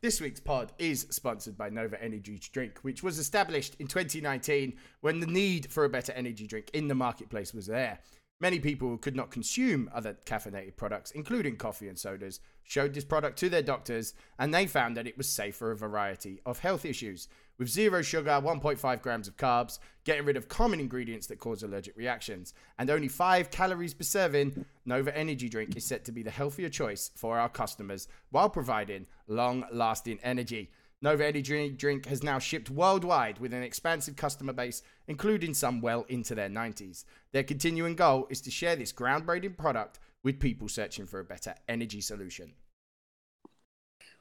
This week's pod is sponsored by Nova Energy Drink, which was established in 2019 when the need for a better energy drink in the marketplace was there. Many people who could not consume other caffeinated products, including coffee and sodas, showed this product to their doctors and they found that it was safe for a variety of health issues. With zero sugar, 1.5 grams of carbs, getting rid of common ingredients that cause allergic reactions, and only 5 calories per serving, Nova Energy Drink is set to be the healthier choice for our customers while providing long lasting energy. Nova Energy Drink has now shipped worldwide with an expansive customer base, including some well into their 90s. Their continuing goal is to share this groundbreaking product with people searching for a better energy solution.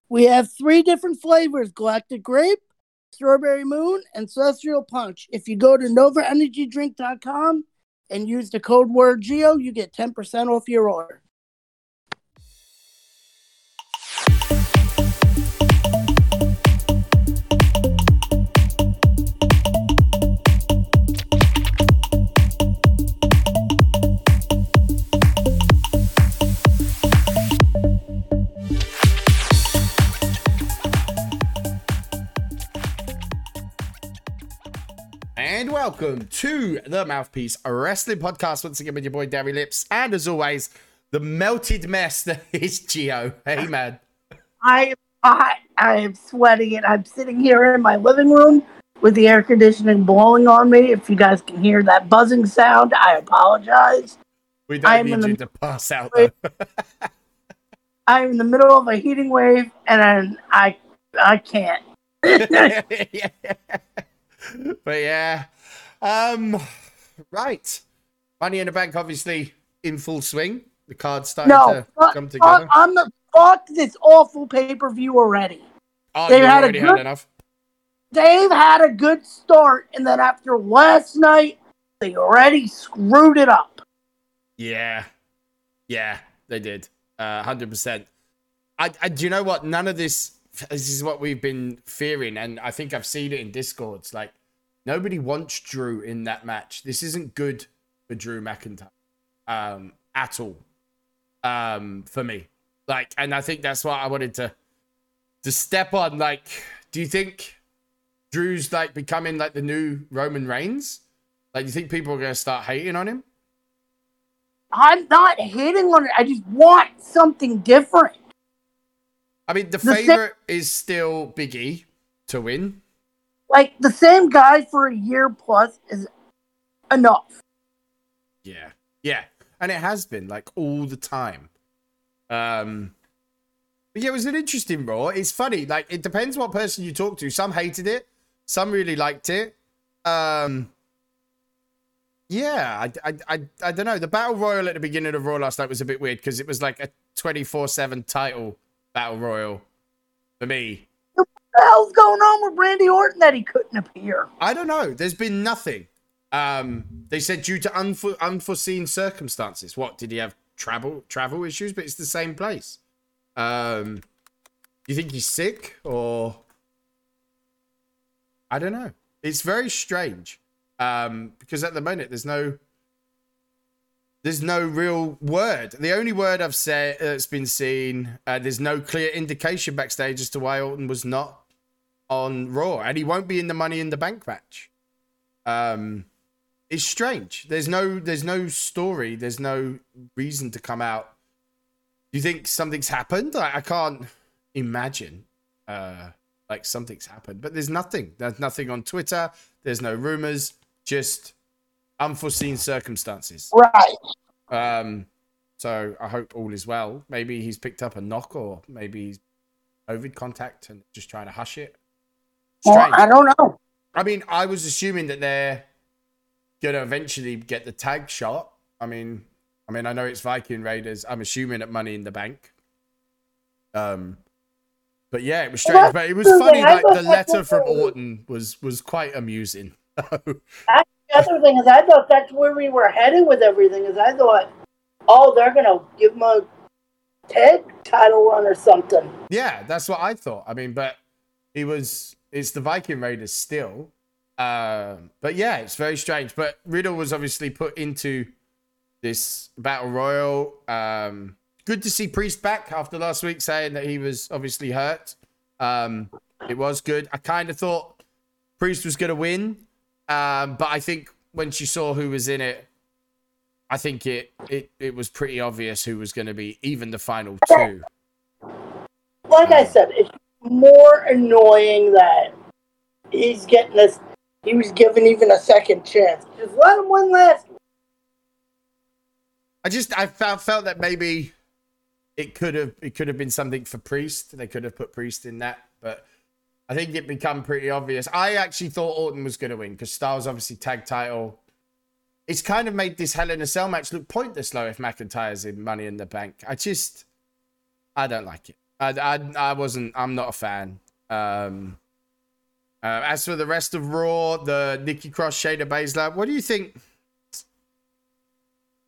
We have three different flavors Galactic Grape, Strawberry Moon, and Celestial Punch. If you go to NovaEnergyDrink.com and use the code word GEO, you get 10% off your order. Welcome to the Mouthpiece Wrestling Podcast once again with your boy Derry Lips, and as always, the melted mess that is Geo. Hey man, I am hot. I am sweating and I'm sitting here in my living room with the air conditioning blowing on me. If you guys can hear that buzzing sound, I apologize. we don't I'm need you to pass out though. I'm in the middle of a heating wave and I I can't. but yeah, um, right. Money in the Bank, obviously in full swing. The cards starting No, to fuck, come fuck, together. I'm the fuck this awful pay per view already. Oh, they've had a already had good- enough. They've had a good start, and then after last night, they already screwed it up. Yeah, yeah, they did. Uh, Hundred percent. I, I, do you know what? None of this. This is what we've been fearing, and I think I've seen it in discords. Like nobody wants Drew in that match. This isn't good for Drew McIntyre, um, at all. Um, for me, like, and I think that's why I wanted to to step on. Like, do you think Drew's like becoming like the new Roman Reigns? Like, do you think people are gonna start hating on him? I'm not hating on it. I just want something different. I mean, the The favorite is still Big E to win. Like the same guy for a year plus is enough. Yeah, yeah, and it has been like all the time. Um, but yeah, it was an interesting Raw. It's funny, like it depends what person you talk to. Some hated it, some really liked it. Um, yeah, I, I, I, I don't know. The battle royal at the beginning of Raw last night was a bit weird because it was like a twenty four seven title battle royal for me. The hell's going on with Randy Orton that he couldn't appear? I don't know. There's been nothing. Um, they said due to unfo- unforeseen circumstances. What did he have travel travel issues? But it's the same place. Um, you think he's sick or I don't know. It's very strange. Um, because at the moment there's no there's no real word. The only word I've said that's been seen, uh, there's no clear indication backstage as to why Orton was not on Raw, and he won't be in the Money in the Bank match. Um, it's strange. There's no, there's no story. There's no reason to come out. Do you think something's happened? I, I can't imagine, uh, like something's happened, but there's nothing. There's nothing on Twitter. There's no rumors. Just unforeseen circumstances. Right. Um, so I hope all is well. Maybe he's picked up a knock, or maybe he's COVID contact and just trying to hush it. Strange. I don't know. I mean, I was assuming that they're gonna eventually get the tag shot. I mean, I mean, I know it's Viking Raiders. I'm assuming at Money in the Bank. Um, but yeah, it was strange. But it was funny. Like the letter from Orton was was quite amusing. The other thing is, I thought that's where we were headed with everything. Is I thought, oh, they're gonna give him a tag title run or something. Yeah, that's what I thought. I mean, but he was it's the Viking Raiders still. Um, but yeah, it's very strange. But Riddle was obviously put into this battle royal. Um, good to see Priest back after last week saying that he was obviously hurt. Um, it was good. I kind of thought Priest was going to win, um, but I think when she saw who was in it, I think it it, it was pretty obvious who was going to be even the final two. Like I said, it's more annoying that he's getting this. He was given even a second chance. Just let him win last. I just I felt felt that maybe it could have it could have been something for Priest. They could have put Priest in that, but I think it become pretty obvious. I actually thought Orton was going to win because Styles obviously tag title. It's kind of made this Hell in a Cell match look pointless though if McIntyre's in Money in the Bank. I just I don't like it. I I, I wasn't. I'm not a fan. Um, uh, as for the rest of Raw, the Nikki Cross, Shayna Baszler, what do you think?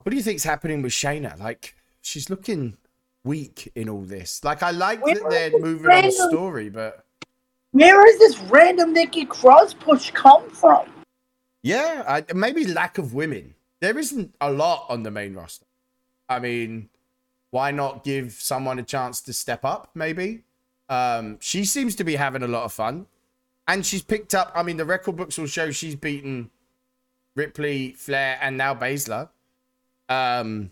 What do you think's happening with Shayna? Like, she's looking weak in all this. Like, I like that they're moving on the story, but where is this random Nikki Cross push come from? Yeah, I, maybe lack of women. There isn't a lot on the main roster. I mean, why not give someone a chance to step up? Maybe. Um, she seems to be having a lot of fun, and she's picked up. I mean, the record books will show she's beaten Ripley, Flair, and now Baszler. Um,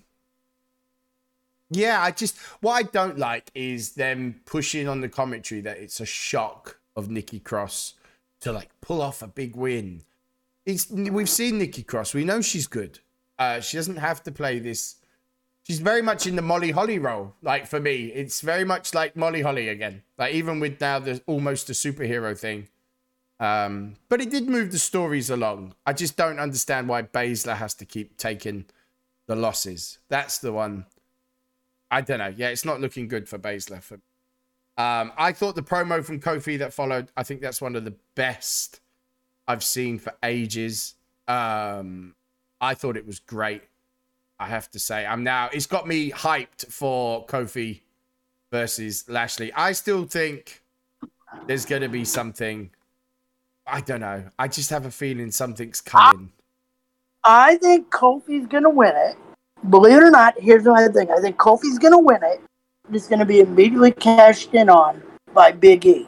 yeah, I just what I don't like is them pushing on the commentary that it's a shock of Nikki Cross to like pull off a big win. It's we've seen Nikki Cross. We know she's good. Uh, she doesn't have to play this. She's very much in the Molly Holly role. Like for me, it's very much like Molly Holly again. Like even with now the almost a superhero thing. Um, but it did move the stories along. I just don't understand why Baszler has to keep taking the losses. That's the one. I don't know. Yeah, it's not looking good for Baszler. For um, I thought the promo from Kofi that followed. I think that's one of the best I've seen for ages. Um, I thought it was great. I have to say, I'm now. It's got me hyped for Kofi versus Lashley. I still think there's going to be something. I don't know. I just have a feeling something's coming. I think Kofi's gonna win it. Believe it or not, here's another thing. I think Kofi's gonna win it. It's gonna be immediately cashed in on by Big E.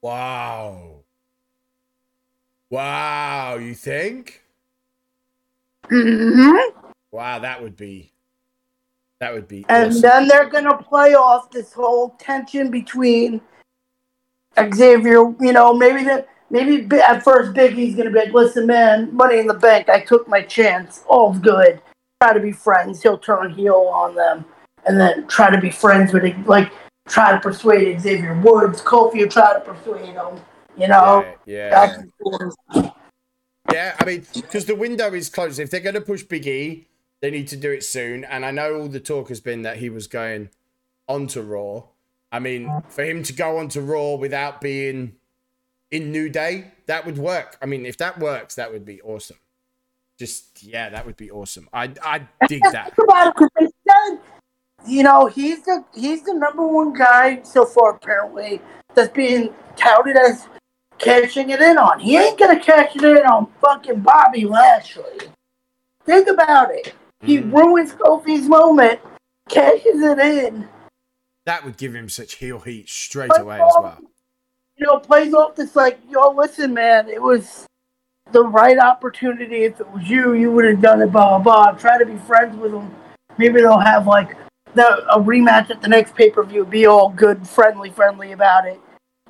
Wow. Wow, you think? Mm-hmm. Wow, that would be that would be And awesome. then they're gonna play off this whole tension between Xavier, you know, maybe that maybe at first Big E's gonna be like, listen, man, money in the bank, I took my chance, all's good. Try to be friends. He'll turn heel on them, and then try to be friends with it, like try to persuade Xavier Woods. Kofi will try to persuade him. You know, yeah, yeah. Yeah, I mean, because the window is closed. If they're going to push Big E, they need to do it soon. And I know all the talk has been that he was going onto Raw. I mean, for him to go onto Raw without being in New Day, that would work. I mean, if that works, that would be awesome. Just yeah, that would be awesome. I I dig that. About it, 'cause they said, you know, he's the he's the number one guy so far apparently that's being touted as cashing it in on. He ain't gonna cash it in on fucking Bobby Lashley. Think about it. He Mm. ruins Kofi's moment, cashes it in, That would give him such heel heat straight But, away as well. you know, plays off this like, yo, listen, man, it was the right opportunity. If it was you, you would have done it, blah, blah, blah. Try to be friends with him. Maybe they'll have like the, a rematch at the next pay per view, be all good, friendly, friendly about it.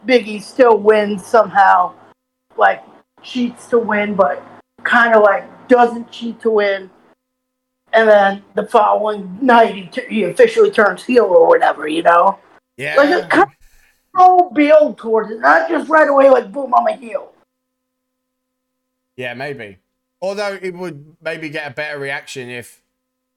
Biggie still wins somehow, like cheats to win, but kind of like doesn't cheat to win. And then the following night, he, t- he officially turns heel or whatever, you know? Yeah. Like a kind of slow build towards it, not just right away, like boom, I'm a heel. Yeah, maybe. Although it would maybe get a better reaction if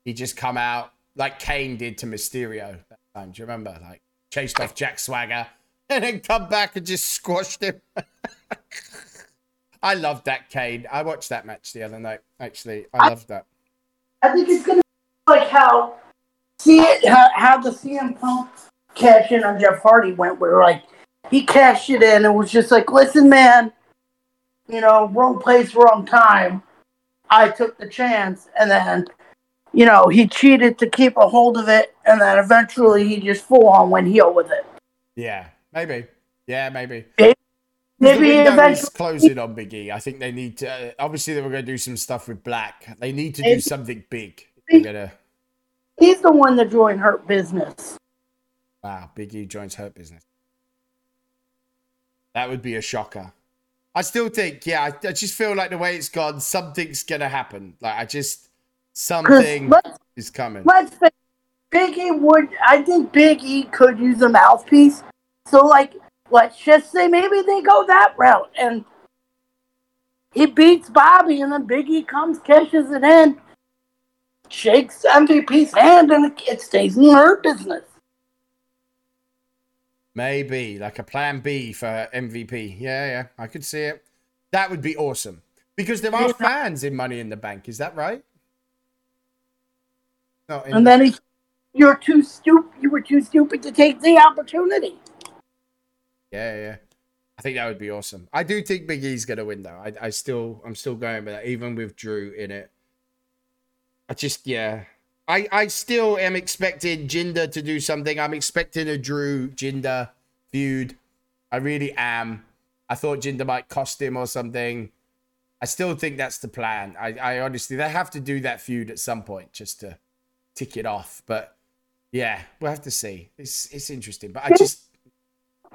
he just come out like Kane did to Mysterio that time. Do you remember? Like chased off Jack Swagger and then come back and just squashed him. I loved that Kane. I watched that match the other night. Actually, I loved that. I think it's gonna be like how see it how, how the CM Punk cash in on Jeff Hardy went, where like he cashed it in and was just like, listen, man, you know, wrong place, wrong time. I took the chance, and then you know he cheated to keep a hold of it, and then eventually he just full on went heel with it. Yeah, maybe. Yeah, maybe. Maybe- The Maybe window is eventually. closing on Big E. I think they need to. Uh, obviously, they were going to do some stuff with Black. They need to do something big. They're gonna. He's the one that joined Hurt Business. Wow, Big E joins Hurt Business. That would be a shocker. I still think, yeah, I, I just feel like the way it's gone, something's gonna happen. Like I just something is coming. let's Big E would. I think Big E could use a mouthpiece. So like, let's just say maybe they go that route and he beats Bobby, and then Big E comes, cashes it in, shakes MVP's hand, and it, stays in Hurt Business. Maybe like a plan B for MVP. Yeah, yeah, I could see it. That would be awesome because there are Yeah. fans in Money in the Bank. Is that right? No, And the- then he, you're too stupid. You were too stupid to take the opportunity. Yeah, yeah. I think that would be awesome. I do think Big E's gonna win though. I, I still, I'm still going with that, even with Drew in it. I just, yeah. I, I still am expecting Jinder to do something. I'm expecting a Drew Jinder feud. I really am. I thought Jinder might cost him or something. I still think that's the plan. I, I honestly, they have to do that feud at some point just to tick it off. But yeah, we'll have to see. It's it's interesting, but I just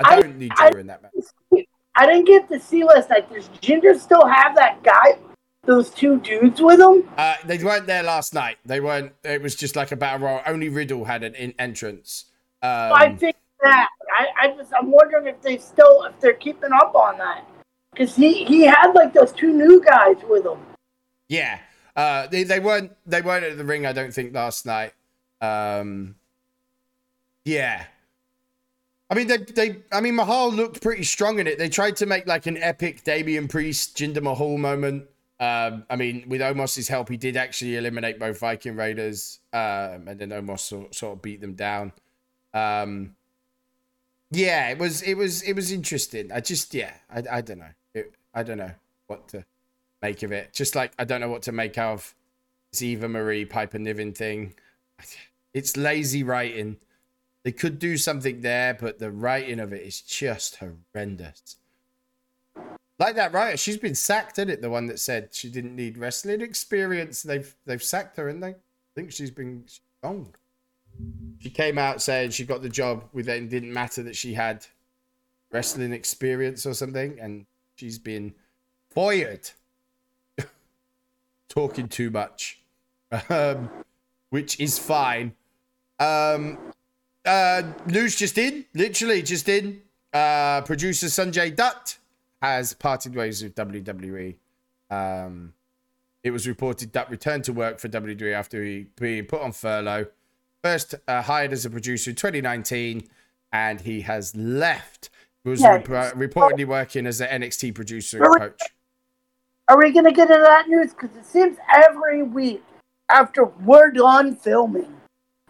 I I- don't need I- in that match. I didn't get to see last night. Does Jinder still have that guy, those two dudes with him? Uh, they weren't there last night. They weren't. It was just like a battle royal. Only Riddle had an in- entrance. Um, I think that. I, I just I'm wondering if they still if they're keeping up on that because he he had like those two new guys with him. yeah, uh, they they weren't they weren't at the ring. I don't think last night. Um, yeah. I mean, they, they, I mean, Mahal looked pretty strong in it. They tried to make like an epic Damian Priest, Jinder Mahal moment. Um, I mean, with Omos's help, he did actually eliminate both Viking Raiders, um, and then Omos sort, sort of beat them down. Um, yeah, it was, it was, it was interesting. I just, yeah, I, I don't know, it, I don't know what to make of it. Just like I don't know what to make of this Eva Marie Piper Niven thing. It's lazy writing. They could do something there, but the writing of it is just horrendous. Like that writer, she's been sacked, isn't it? The one that said she didn't need wrestling experience. They've they've sacked her, and they I think she's been gone. She came out saying she got the job with it and didn't matter that she had wrestling experience or something, and she's been fired. Talking too much, um, which is fine. Um, uh, news just in, literally just in. Uh, producer Sanjay Dutt has parted ways with WWE. Um, it was reported Dutt returned to work for WWE after he being put on furlough. First uh, hired as a producer in 2019, and he has left. He was Yeah. rep- reportedly working as an NXT producer and coach. Are we gonna get into that news? Because it seems every week after we're done filming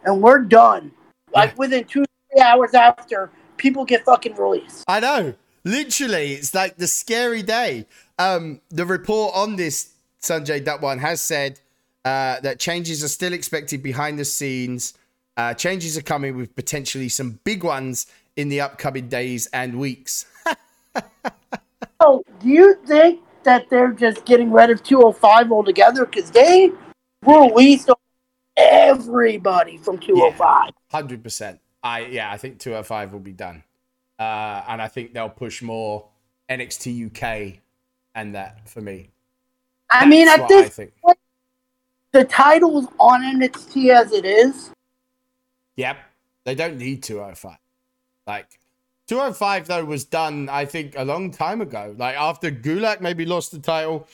and we're done, like within two three hours after, people get fucking released. I know. Literally, it's like the scary day. Um, the report on this Sanjay one has said uh, that changes are still expected behind the scenes. Uh, changes are coming with potentially some big ones in the upcoming days and weeks. So, do you think that they're just getting rid of 205 altogether? Because they released everybody from 205. Hundred percent. I yeah, I think two hundred five will be done, uh, and I think they'll push more NXT UK and that for me. I mean, at this I think. the title's on NXT as it is. Yep. They don't need 205. Like 205 though was done, I think, a long time ago. Like after Gulak maybe lost the title.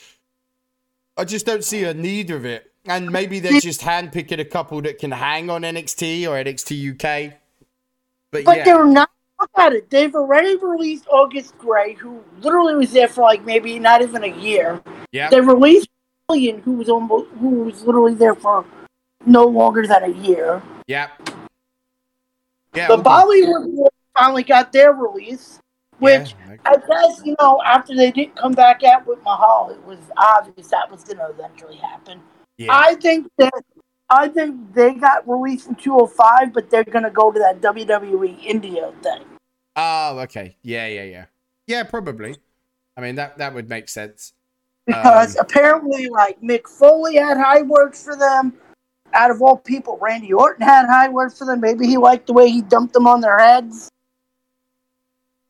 I just don't see a need of it. And maybe they're just handpicking a couple that can hang on NXT or NXT UK. But, But yeah. they're not. Look at it. They've already released August Grey, who literally was there for like maybe not even a year. Yep. They released William, who was almost who was literally there for no longer than a year. Yep. Yeah. The. Bollywood finally got their release, which Yeah, I guess you know after they didn't come back out with Mahal, it was obvious that was going to eventually happen. Yeah. I think that I think they got released in 205, but they're going to go to that WWE India thing. Oh, okay. Yeah, yeah, yeah. Yeah, probably. I mean that that would make sense. Because Um, apparently, like Mick Foley had high words for them. Out of all people, Randy Orton had high words for them. Maybe he liked the way he dumped them on their heads.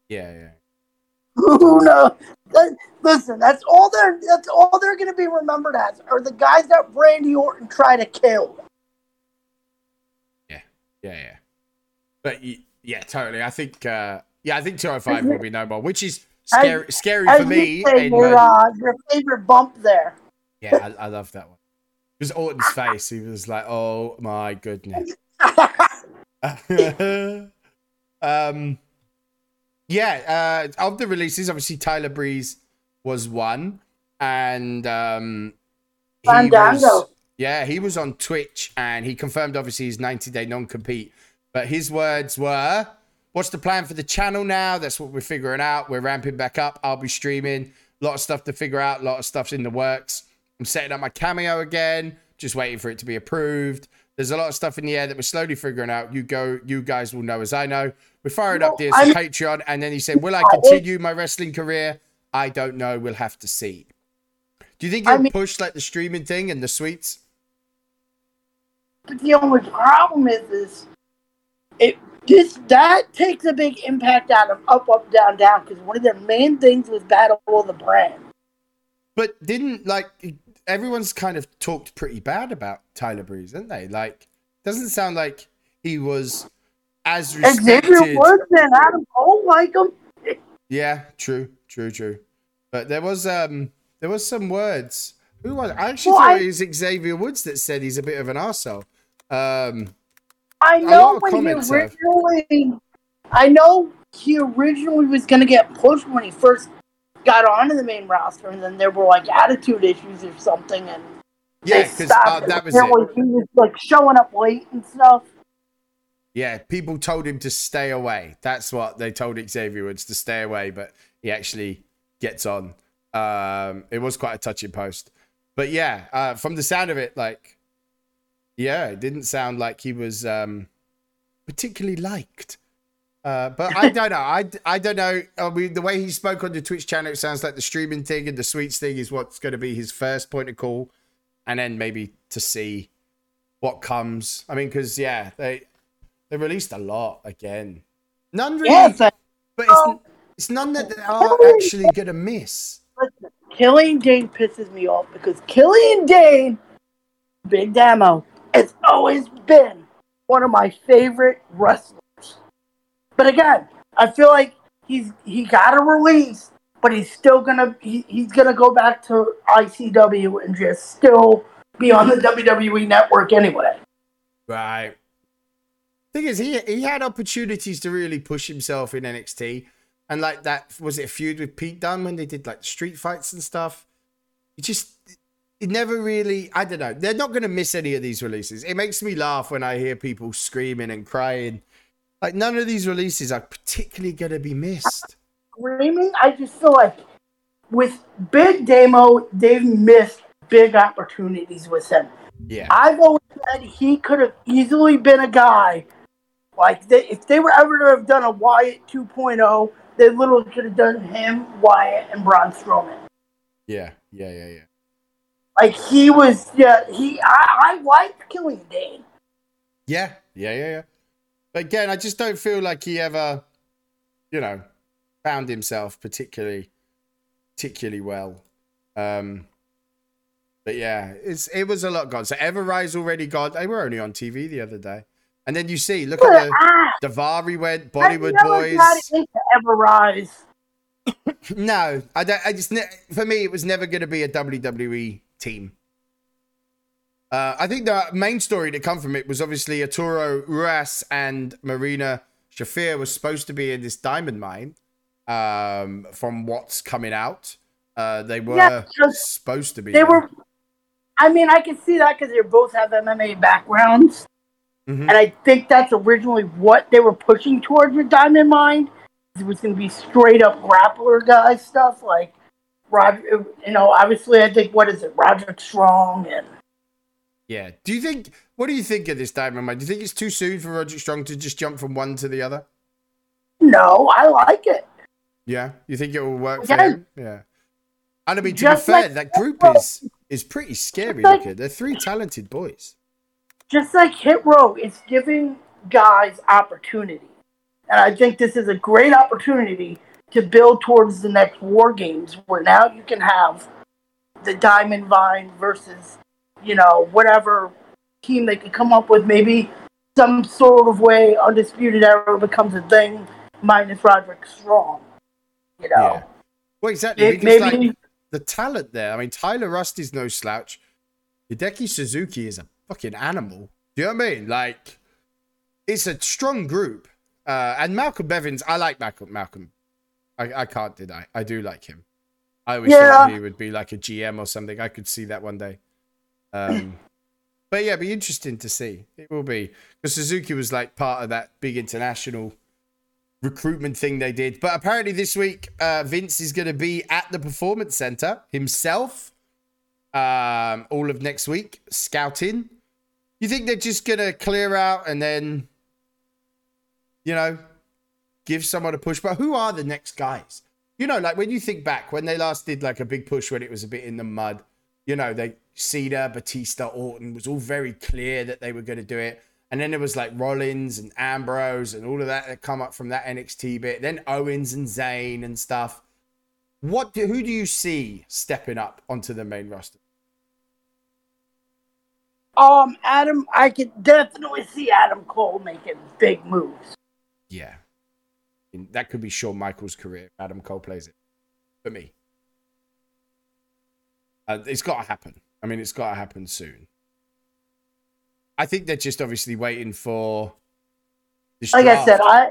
Yeah, yeah. Who knows? Listen, that's all they're that's all they're going to be remembered as are the guys that Randy Orton tried to kill. Yeah, yeah. Yeah. But yeah, totally. I think uh yeah, I think 205 will be no more, which is scary scary As for me. say, your, uh, your favorite bump there. yeah, I, I love that one. Because Orton's face, he was like, "Oh my goodness." um, yeah, uh, of the releases, obviously Tyler Breeze was one, and um, he Fandango. was, yeah, he was on Twitch, and he confirmed obviously his ninety day non compete. But his words were, "What's the plan for the channel now? That's what we're figuring out. We're ramping back up. I'll be streaming. A lot of stuff to figure out. A lot of stuff's in the works. I'm setting up my cameo again. Just waiting for it to be approved." There's a lot of stuff in the air that we're slowly figuring out. You go, you guys will know as I know. We're firing up Well, this I'm- Patreon, and then he said, "Will I I- continue my wrestling career? I don't know. We'll have to see." Do you think I you'll mean- push like the streaming thing and the sweets? But the only problem is, is it this that takes a big impact out of up, up, down, down. Because one of their main things was battle of the brand. But didn't like everyone's kind of talked pretty bad about Tyler Breeze, didn't they? Like, doesn't sound like he was as Xavier. Woods and Adam Cole like him. Yeah, true, true, true. But there was um there was some words. Who was I actually Well, thought I- it was Xavier Woods that said he's a bit of an arsehole. Um I know when he comments have. originally, I know he originally was going to get pushed when he first got onto the main roster, and then there were like attitude issues or something, and yeah, because uh, that was it. Apparently He was like showing up late and stuff. Yeah, people told him to stay away. That's what they told Xavier Woods to stay away, but he actually gets on. Um, it was quite a touching post, but yeah, uh, from the sound of it, like, yeah, it didn't sound like he was um, particularly liked. Uh, but I don't know. I, I don't know. I mean, the way he spoke on the Twitch channel, it sounds like the streaming thing and the sweets thing is what's going to be his first point of call, and then maybe to see what comes. I mean, because yeah, they they released a lot again. None really, Yes, I, but it's, um, it's none that they are actually gonna miss. listen, Killian Dain pisses me off because Killian Dain, Big Damo, has always been one of my favorite wrestlers. But again, I feel like he's he got a release, but he's still gonna he, he's gonna go back to ICW and just still be on the WWE network anyway. Right. Thing is, he he had opportunities to really push himself in NXT, and like that was it a feud with Pete Dunne when they did like street fights and stuff. It just it never really. I don't know. They're not going to miss any of these releases. It makes me laugh when I hear people screaming and crying. Like none of these releases are particularly going to be missed. Screaming, I just feel like with Big Damo, they've missed big opportunities with him. Yeah. I've always said he could have easily been a guy. Like, they, if they were ever to have done a Wyatt 2.0, they literally could have done him, Wyatt, and Braun Strowman. Yeah. Yeah. Yeah. Yeah. Like, he was, yeah, he, I, I liked Killian Dain. Yeah, yeah, yeah, yeah. But again, I just don't feel like he ever, you know, found himself particularly, particularly well. Um, but yeah, it's it was a lot gone. So Everrise already gone. They were only on TV the other day, and then you see, look at the Daivari went, Bollywood Boys. Ever Rise. No, I don't. I just ne- for me, it was never going to be a WWE team. Uh, I think the main story to come from it was obviously Arturo Ruas and Marina Shafir was supposed to be in this diamond mine. Um, from what's coming out, uh, they were Yeah, supposed to be. They were, I mean, I can see that because they both have MMA backgrounds. Mhm. And I think that's originally what they were pushing towards with Diamond Mine. It was going to be straight up grappler guy stuff, like Roger. You know, obviously, I think what is it, Roger Strong, and Yeah. Do you think? What do you think of this diamond Mine? Do you think it's too soon for Roger Strong to just jump from one to the other? No, I like it. Yeah, you think it will work for Yeah. him? Yeah. And I mean, to Just be fair, like- that group is is pretty scary like- looking. They're three talented boys. Just like Hit Row, it's giving guys opportunity. And I think this is a great opportunity to build towards the next War Games where now you can have the Diamond Mine versus, you know, whatever team they could come up with. Maybe some sort of way Undisputed Era becomes a thing minus Roderick Strong. You know? Yeah. Well, exactly. It- maybe like the talent there. I mean, Tyler Rust is no slouch. Hideki Suzuki is a fucking animal. Do you know what I mean? Like, it's a strong group. Uh, and Malcolm Bivens, I like Malcolm. Malcolm, I, I can't deny. I do like him. I always Yeah. thought he would be like a GM or something. I could see that one day. Um, but yeah, be interesting to see. It will be because Suzuki was like part of that big international recruitment thing they did. But apparently this week, uh, Vince is going to be at the Performance Center himself. Um, all of next week, scouting. You think they're just to clear out and then, you know, give someone a push? But who are the next guys? You know, like when you think back when they last did like a big push when it was a bit in the mud. You know, they Cena, Batista, Orton was all very clear that they were going to do it. And then there was like Rollins and Ambrose and all of that that come up from that NXT bit. Then Owens and Zayn and stuff. What do, who do you see stepping up onto the main roster? Um, Adam, I could definitely see Adam Cole making big moves. Yeah. And that could be Shawn Michaels' career. Adam Cole plays it. For me. Uh, it's got to happen. I mean, it's got to happen soon. I think they're just obviously waiting for. Like I said. I,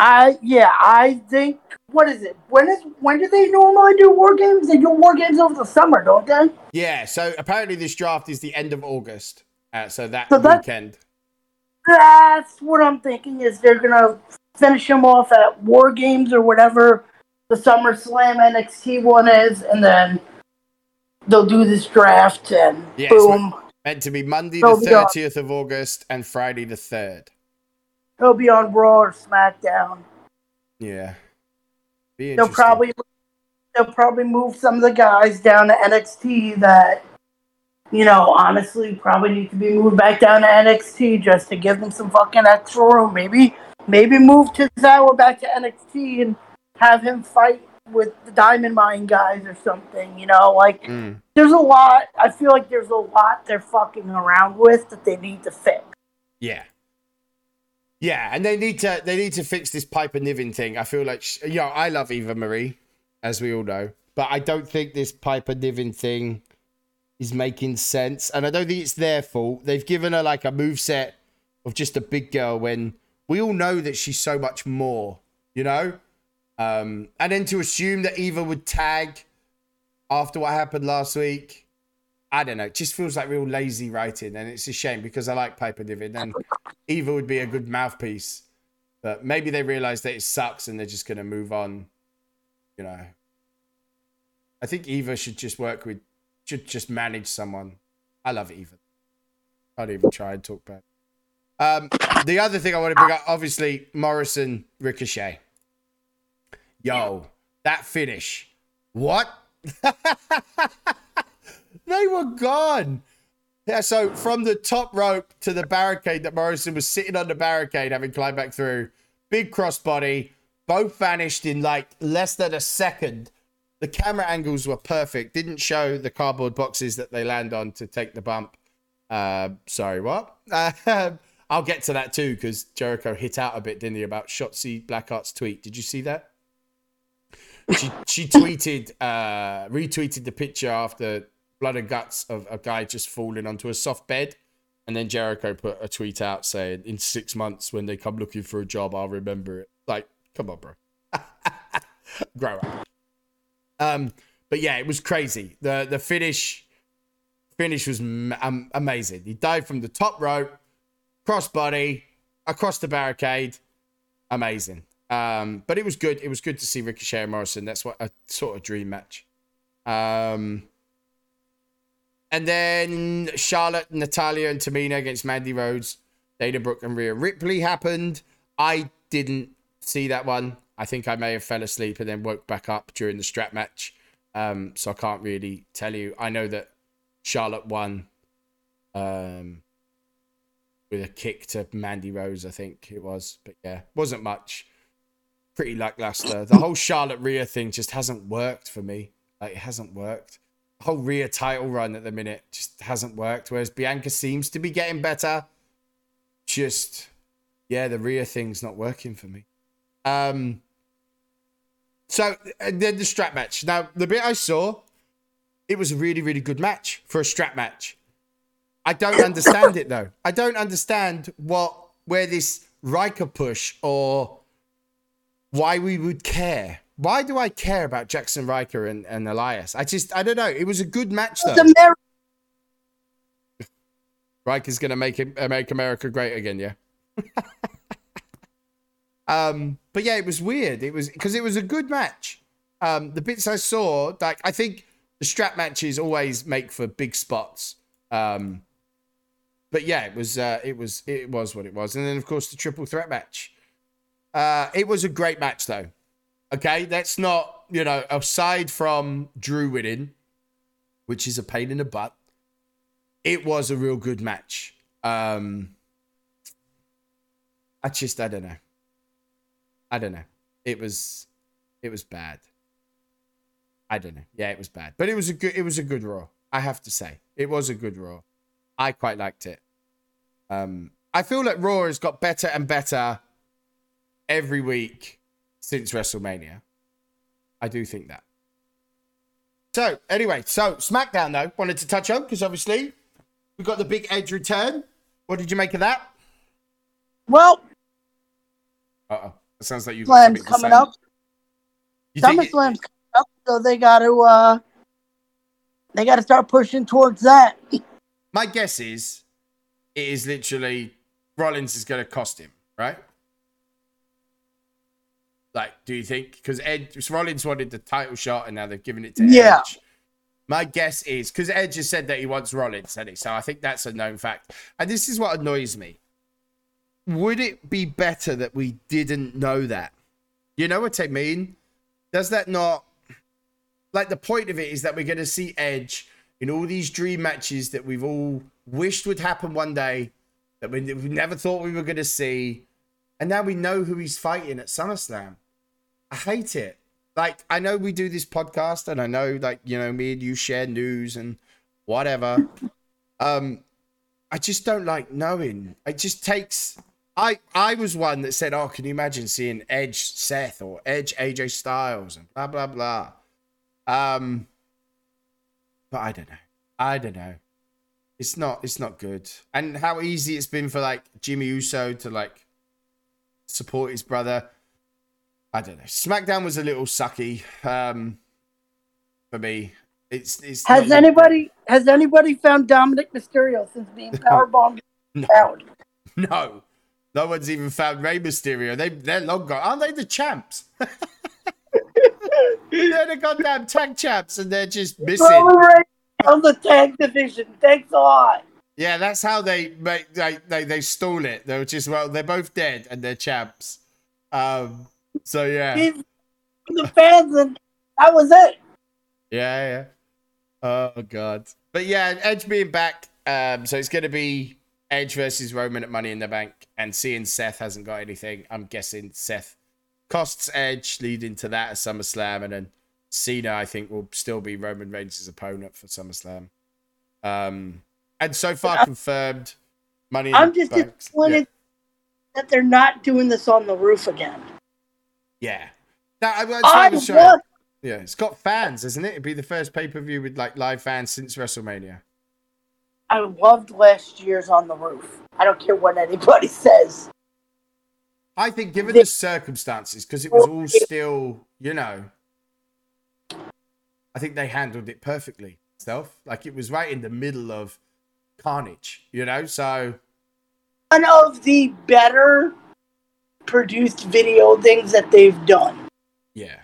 I, yeah, I think. What is it? When is when do they normally do war games? They do war games over the summer, don't they? Yeah, so apparently this draft is the end of August. Uh, so that So that- weekend. That's what I'm thinking. Is they're gonna finish them off at war games or whatever the Summer Slam NXT one is, and then they'll do this draft and Yes, boom, Meant to be Monday the 30th of August and Friday the 3rd. They'll be on Raw or SmackDown. Yeah. They'll probably they'll probably move some of the guys down to NXT that you know honestly probably need to be moved back down to NXT just to give them some fucking extra room. Maybe maybe move Tozawa back to NXT and have him fight with the Diamond Mine guys or something. You know, like Mm. there's a lot. I feel like there's a lot they're fucking around with that they need to fix. Yeah. Yeah, and they need to they need to fix this Piper Niven thing. I feel like sh- you know, I love Eva Marie, as we all know, but I don't think this Piper Niven thing is making sense, and I don't think it's their fault. They've given her like a move set of just a big girl when we all know that she's so much more, you know. Um, and then to assume that Eva would tag after what happened last week, I don't know. It just feels like real lazy writing, and it's a shame because I like Piper Niven and Eva would be a good mouthpiece. But maybe they realize that it sucks and they're just going to move on. You know, I think Eva should just work with, should just manage someone. I love Eva. I'd even try and talk back. Um, the other thing I want to bring up, obviously, Morrison Ricochet. Yo, that finish. What? they were gone. Yeah, so from the top rope to the barricade that Morrison was sitting on the barricade, having climbed back through, big crossbody, both vanished in like less than a second. The camera angles were perfect. Didn't show the cardboard boxes that they land on to take the bump. Uh, sorry, what? Uh, I'll get to that too because Jericho hit out a bit, didn't he, about Shotzi Blackheart's tweet? Did you see that? She she tweeted, uh, retweeted the picture after blood and guts of a guy just falling onto a soft bed. And then Jericho put a tweet out saying, in six months, when they come looking for a job, I'll remember it. Like, come on, bro. Grow up. Um, but yeah, it was crazy. The the finish finish was um, amazing. He dived from the top rope, crossbody, across the barricade. Amazing. Um, but it was good. It was good to see Ricochet and Morrison. That's what a sort of dream match. Um, and then Charlotte, Natalya, and Tamina against Mandy Rose, Dana Brooke, and Rhea Ripley happened. I didn't see that one. I think I may have fell asleep and then woke back up during the strap match. Um, so I can't really tell you. I know that Charlotte won um, with a kick to Mandy Rose, I think it was. But yeah, wasn't much. Pretty lackluster. The whole Charlotte Rhea thing just hasn't worked for me. Like, it hasn't worked. Whole Rhea title run at the minute just hasn't worked. Whereas Bianca seems to be getting better. Just, yeah, the Rhea thing's not working for me. Um, so then the strap match. Now the bit I saw, it was a really really good match for a strap match. I don't understand it though. I don't understand what where this Ryker push or why we would care. Why do I care about Jaxson Ryker and, and Elias? I just I don't know. It was a good match though. Amer- Ryker's gonna make it make America great again, yeah. um, but yeah, it was weird. It was because it was a good match. Um, the bits I saw, like I think the strap matches always make for big spots. Um, but yeah, it was uh, it was it was what it was, and then of course the triple threat match. Uh, it was a great match though. Okay, that's not you know aside from Drew winning, which is a pain in the butt. It was a real good match. Um, I just I don't know. I don't know. It was it was bad. I don't know. Yeah, it was bad, but it was a good it was a good Raw. I have to say, it was a good Raw. I quite liked it. Um, I feel like Raw has got better and better every week since WrestleMania. I do think that. So anyway, so SmackDown though wanted to touch on because obviously we got the big Edge return. What did you make of that? well, Uh oh, it sounds like you got something Slam's coming up. You SummerSlam's coming up, so they got to uh, they got to start pushing towards that. my guess is it is literally Rollins is going to cost him, right? Like, do you think? Because Edge Rollins wanted the title shot, and now they've given it to Yeah. Edge. My guess is because Edge has said that he wants Rollins, hasn't he? So I think that's a known fact. And this is what annoys me. Would it be better that we didn't know that? You know what I mean? Does that not like the point of it is that we're going to see Edge in all these dream matches that we've all wished would happen one day, that we, we never thought we were going to see, and now we know who he's fighting at SummerSlam. I hate it. Like I know we do this podcast, and I know like you know me and you share news and whatever. um, I just don't like knowing. It just takes. I I was one that said, "Oh, can you imagine seeing Edge Seth or Edge AJ Styles and blah blah blah." Um, but I don't know. I don't know. It's not. It's not good. And how easy it's been for like Jimmy Uso to like support his brother. I don't know. SmackDown was a little sucky um, for me. It's. it's Has anybody has anybody found Dominic Mysterio since being powerbombed No. out? No. No one's even found Rey Mysterio. They they're long gone. Aren't they the champs? they're the goddamn tag champs, and they're just missing. Of the tag division. Thanks a lot. Yeah, that's how they make they they, they stole it. They were just well, they're both dead and they're champs. Um. So yeah, yeah, He's the fans, and that was it. yeah. Oh god. But yeah, Edge being back. Um. So it's gonna be Edge versus Roman at Money in the Bank, and seeing Seth hasn't got anything. I'm guessing Seth costs Edge, leading to that at SummerSlam, and then Cena, I think, will still be Roman Reigns' opponent for SummerSlam. Um. And so far confirmed. Money. I'm just Bank. disappointed that they're not doing this on the roof again. Yeah. That, I, I was want, Yeah, it's got fans, isn't it? It'd be the first pay per view with like live fans since WrestleMania. I loved last year's on the roof. I don't care what anybody says. I think, given the circumstances, because it was all still, you know, I think they handled it perfectly. Self, like it was right in the middle of carnage, you know. So One of the better produced video things that they've done. yeah,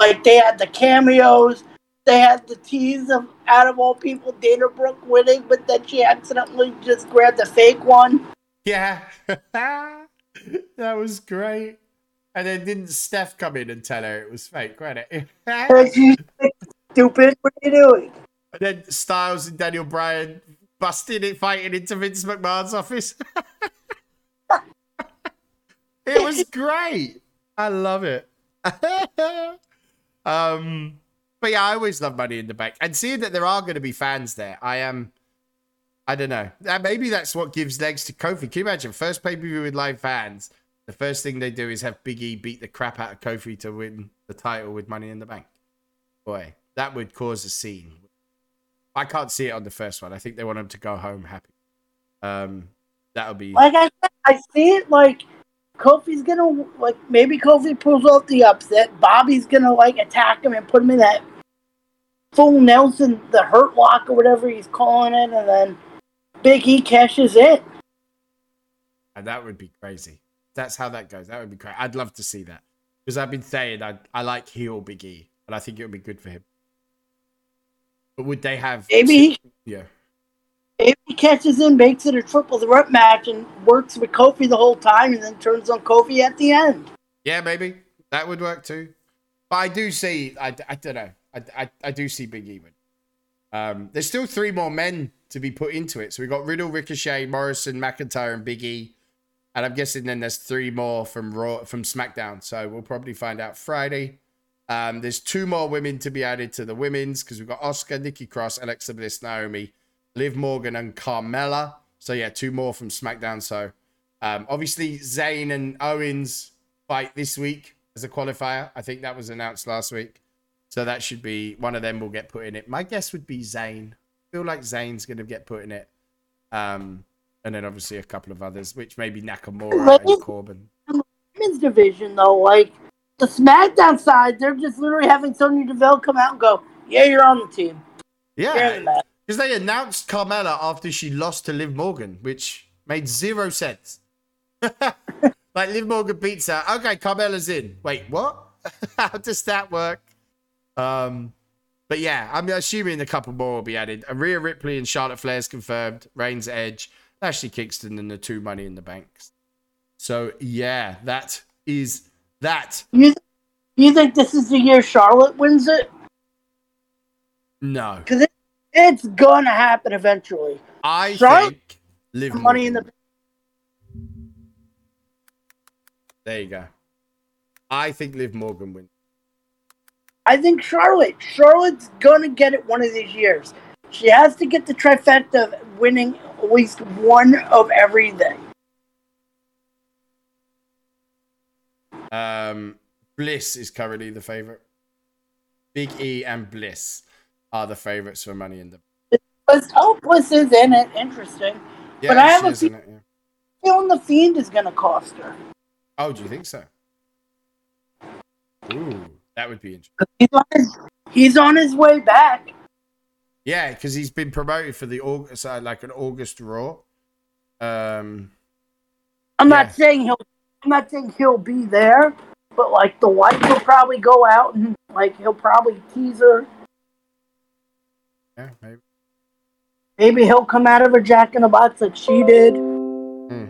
Like they had the cameos, they had the tease of out of all people Dana Brooke winning, but then she accidentally just grabbed the fake one. yeah, that was great. And then didn't Steph come in and tell her it was fake, wasn't it? Because you stupid. What are you doing? And then Styles and Daniel Bryan busting it, fighting into Vince McMahon's office. it was great. I love it. um, but yeah, I always love Money in the Bank, and seeing that there are going to be fans there, I am. I don't know. Uh, Maybe that's what gives legs to Kofi. Can you imagine first pay per view with live fans? The first thing they do is have Big E beat the crap out of Kofi to win the title with Money in the Bank. Boy, that would cause a scene. I can't see it on the first one. I think they want him to go home happy. Um, that'll be Like I said, I see it like Kofi's gonna like maybe Kofi pulls off the upset. Bobby's gonna like attack him and put him in that full Nelson, the hurt lock or whatever he's calling it, and then Big E cashes in. and that would be crazy. That's how that goes. That would be great. I'd love to see that because I've been saying I I like heel Big E, and I think it would be good for him. But would they have? Maybe he, Yeah. maybe he catches in, makes it a triple threat match, and works with Kofi the whole time, and then turns on Kofi at the end. Yeah, maybe that would work too. But I do see, I, I don't know, I, I, I do see Big E win. Um, there's still three more men to be put into it. So we got Riddle, Ricochet, Morrison, McIntyre, and Big E. And I'm guessing then there's three more from Raw, from SmackDown. So we'll probably find out Friday. Um, there's two more women to be added to the women's because we've got Asuka, Nikki Cross, Alexa Bliss, Naomi, Liv Morgan, and Carmella. So yeah, two more from SmackDown. So um, obviously Zayn and Owens fight this week as a qualifier. I think that was announced last week. So that should be one of them will get put in it. My guess would be Zayn. I feel like Zayn's going to get put in it. Um, and then obviously a couple of others, which maybe Nakamura and Corbin. Women's division though, like the SmackDown side, they're just literally having Sonya Deville come out and go, "Yeah, you're on the team." You're in the Yeah, because they announced Carmella after she lost to Liv Morgan, which made zero sense. like Liv Morgan beats her. Okay, Carmella's in. Wait, what? How does that work? Um, but yeah, I'm assuming a couple more will be added. Rhea Ripley and Charlotte Flair's confirmed. Reigns Edge, Lashley Kingston, and the two Money in the Banks. So yeah, that is that. You you think this is the year Charlotte wins it? No, Because it, it's gonna happen eventually. I Charlotte- think Liv Money in the There you go. I think Liv Morgan wins. I think Charlotte. Charlotte's gonna get it one of these years. She has to get the trifecta of winning at least one of everything. Um, Bliss is currently the favorite. Big E and Bliss are the favorites for Money in the. Bliss, oh, Bliss is in it. Interesting. Yeah, But I have a it, yeah. Feeling the Fiend is gonna cost her. Oh, do you think so? Ooh, that would be interesting. He's on his, he's on his way back. Yeah, because he's been promoted for the August, uh, like an August Raw. Um, I'm Yeah. not saying he'll. I'm not saying he'll be there, but like the wife will probably go out and like he'll probably tease her. yeah, maybe. Maybe he'll come out of her jack in the box like she did. Hmm.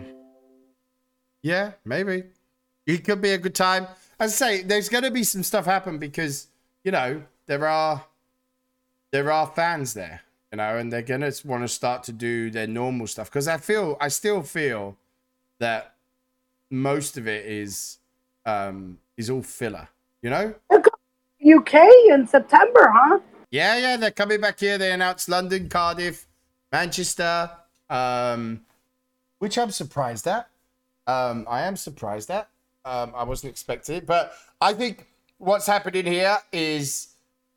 Yeah, maybe. It could be a good time. As I say, there's going to be some stuff happen because you know there are there are fans there, you know, and they're going to want to start to do their normal stuff. Because I feel, I still feel that most of it is um is all filler. You know? UK in September, huh? Yeah, yeah, they're coming back here. They announced London, Cardiff, Manchester, um, which I'm surprised at. Um, I am surprised at. Um, I wasn't expecting it, but I think what's happening here is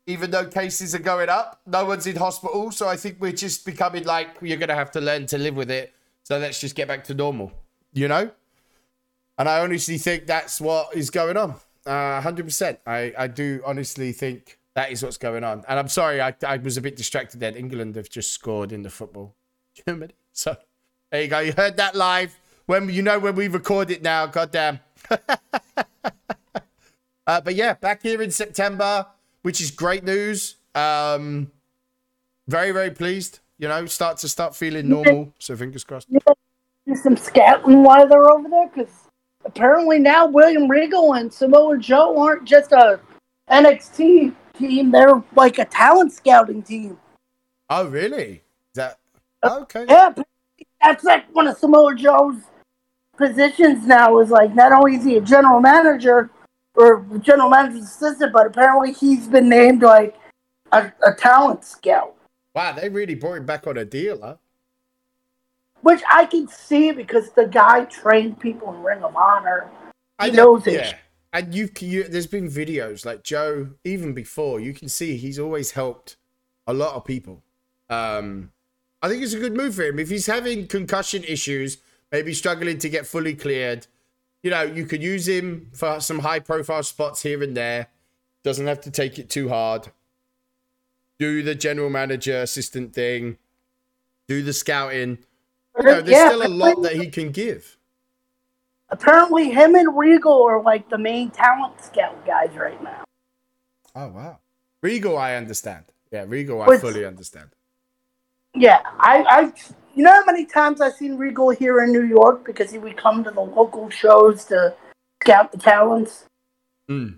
even though cases are going up, no one's in hospital. So I think we're just becoming like you're gonna have to learn to live with it. So let's just get back to normal, you know. And I honestly think that's what is going on. Uh, 100%. I, I do honestly think that is what's going on. And I'm sorry, I, I was a bit distracted then. England have just scored in the football. Germany. So there you go. You heard that live. When you know when we record it now, goddamn. uh, but yeah, back here in September, which is great news. Um, very, very pleased. You know, start to start feeling normal. So fingers crossed. Do some scouting while they're over there, because apparently now William Regal and Samoa Joe aren't just a NXT team; they're like a talent scouting team. Oh, really? Is that okay? Yeah, that's like one of Samoa Joe's positions now. Is like not only is he a general manager or general manager's assistant, but apparently he's been named like a, a talent scout. Wow, they really brought him back on a deal, huh? Which I can see because the guy trained people in Ring of Honor. He I knows it. Yeah, and you've you, there's been videos like Joe even before. You can see he's always helped a lot of people. Um, I think it's a good move for him if he's having concussion issues, maybe struggling to get fully cleared. You know, you could use him for some high profile spots here and there. Doesn't have to take it too hard. Do the general manager assistant thing. Do the scouting. There's Yeah, still a lot that he can give. Apparently, him and Regal are like the main talent scout guys right now. Oh wow. Regal, I understand. Yeah, Regal, I Which- fully understand. Yeah, I, I, you know how many times I've seen Regal here in New York because he would come to the local shows to scout the talents. Mm.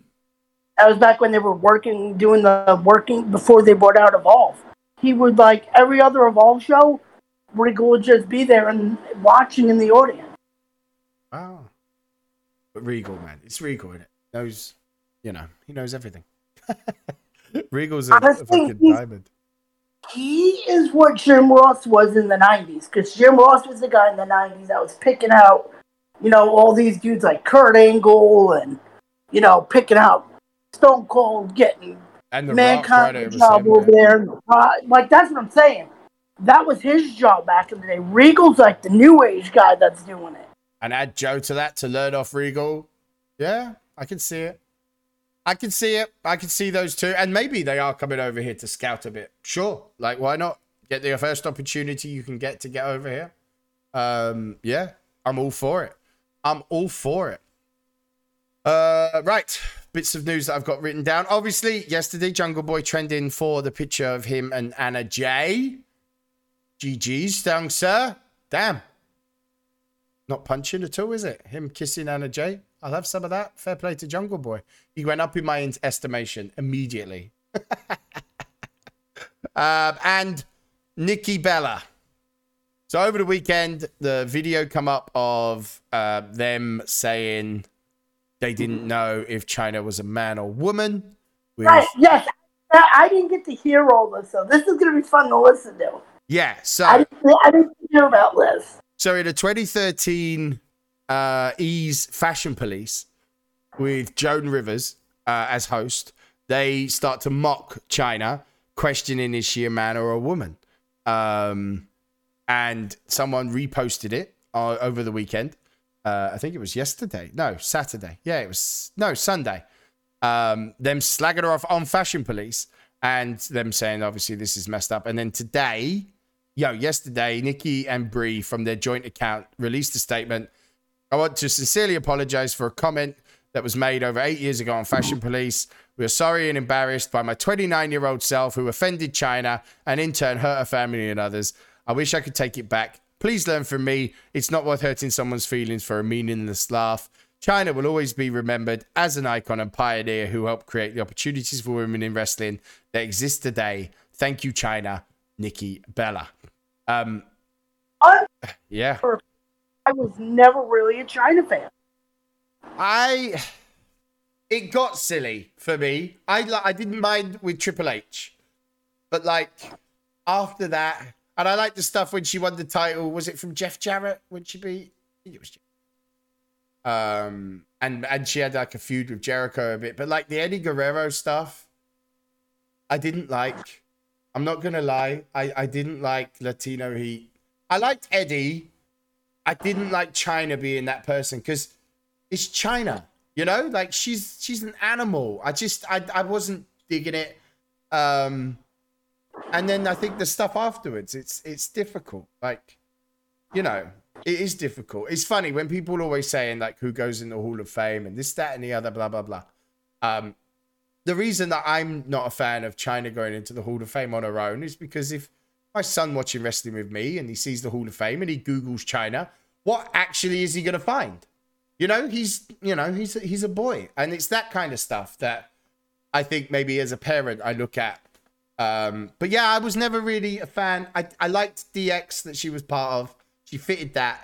That was back when they were working, doing the working before they brought out Evolve. He would like every other Evolve show. Regal would just be there and watching in the audience. Wow. But Regal, man, it's Regal, is it? Knows, you know, he knows everything. Regal's a, a fucking diamond. He is what Jim Ross was in the '90s, because Jim Ross was the guy in the '90s that was picking out, you know, all these dudes like Kurt Angle and, you know, picking out Stone Cold, getting And the Rock mankind right a over job same over there. there. and the Like that's what I'm saying. That was his job back in the day. Regal's like the new age guy that's doing it. And add Joe to that to learn off Regal. Yeah, I can see it. I can see it. I can see those two. And maybe they are coming over here to scout a bit. Sure. Like, why not? Get the first opportunity you can get to get over here. Um, yeah, I'm all for it. I'm all for it. Uh, right. Bits of news that I've got written down. Obviously, yesterday, Jungle Boy trending for the picture of him and Anna J. GG's, young sir. Damn. Not punching at all, is it? Him kissing Anna J. I'll have some of that. Fair play to Jungle Boy. He went up in my estimation immediately. um, and Nikki Bella. So over the weekend, the video come up of uh, them saying they didn't know if Chyna was a man or woman. With, Right? Yes. I, didn't get to hear all this, so this is gonna be fun to listen to. Yeah. So I didn't, I didn't hear about this. So in a 2013 uh, E!'s Fashion Police with Joan Rivers uh, as host, they start to mock Chyna, questioning is she a man or a woman? Um, and someone reposted it uh, over the weekend. Uh, I think it was yesterday. No, Saturday. Yeah, it was no Sunday. Um, them slagging her off on Fashion Police and them saying obviously this is messed up. And then today, yo, yesterday, Nikki and Brie from their joint account released a statement. I want to sincerely apologize for a comment that was made over eight years ago on Fashion Police. We are sorry and embarrassed by my 29 year old self who offended Chyna and in turn hurt her family and others. I wish I could take it back. Please learn from me. It's not worth hurting someone's feelings for a meaningless laugh. Chyna will always be remembered as an icon and pioneer who helped create the opportunities for women in wrestling that exist today. Thank you, Chyna. Nikki Bella. Um, I, yeah. I was never really a Chyna fan. I it got silly for me. I li- I didn't mind with Triple H, but like after that, and I like the stuff when she won the title. Was it from Jeff Jarrett when she beat? I think it was. Jeff. Um, and and she had like a feud with Jericho a bit, but like the Eddie Guerrero stuff, I didn't like. I'm not gonna lie, I I didn't like Latino Heat. I liked Eddie. I didn't like Chyna being that person because it's Chyna, you know, like she's she's an animal. I just I I wasn't digging it. Um and then I think the stuff afterwards, it's it's difficult. Like, you know, it is difficult. It's funny when people always saying like who goes in the Hall of Fame and this, that, and the other, blah, blah, blah. Um the reason that I'm not a fan of Chyna going into the Hall of Fame on her own is because if my son watching wrestling with me and he sees the Hall of Fame and he Googles Chyna, what actually is he going to find? You know, he's you know he's he's a boy, and it's that kind of stuff that I think maybe as a parent I look at. Um, but yeah, I was never really a fan. I I liked DX that she was part of. She fitted that.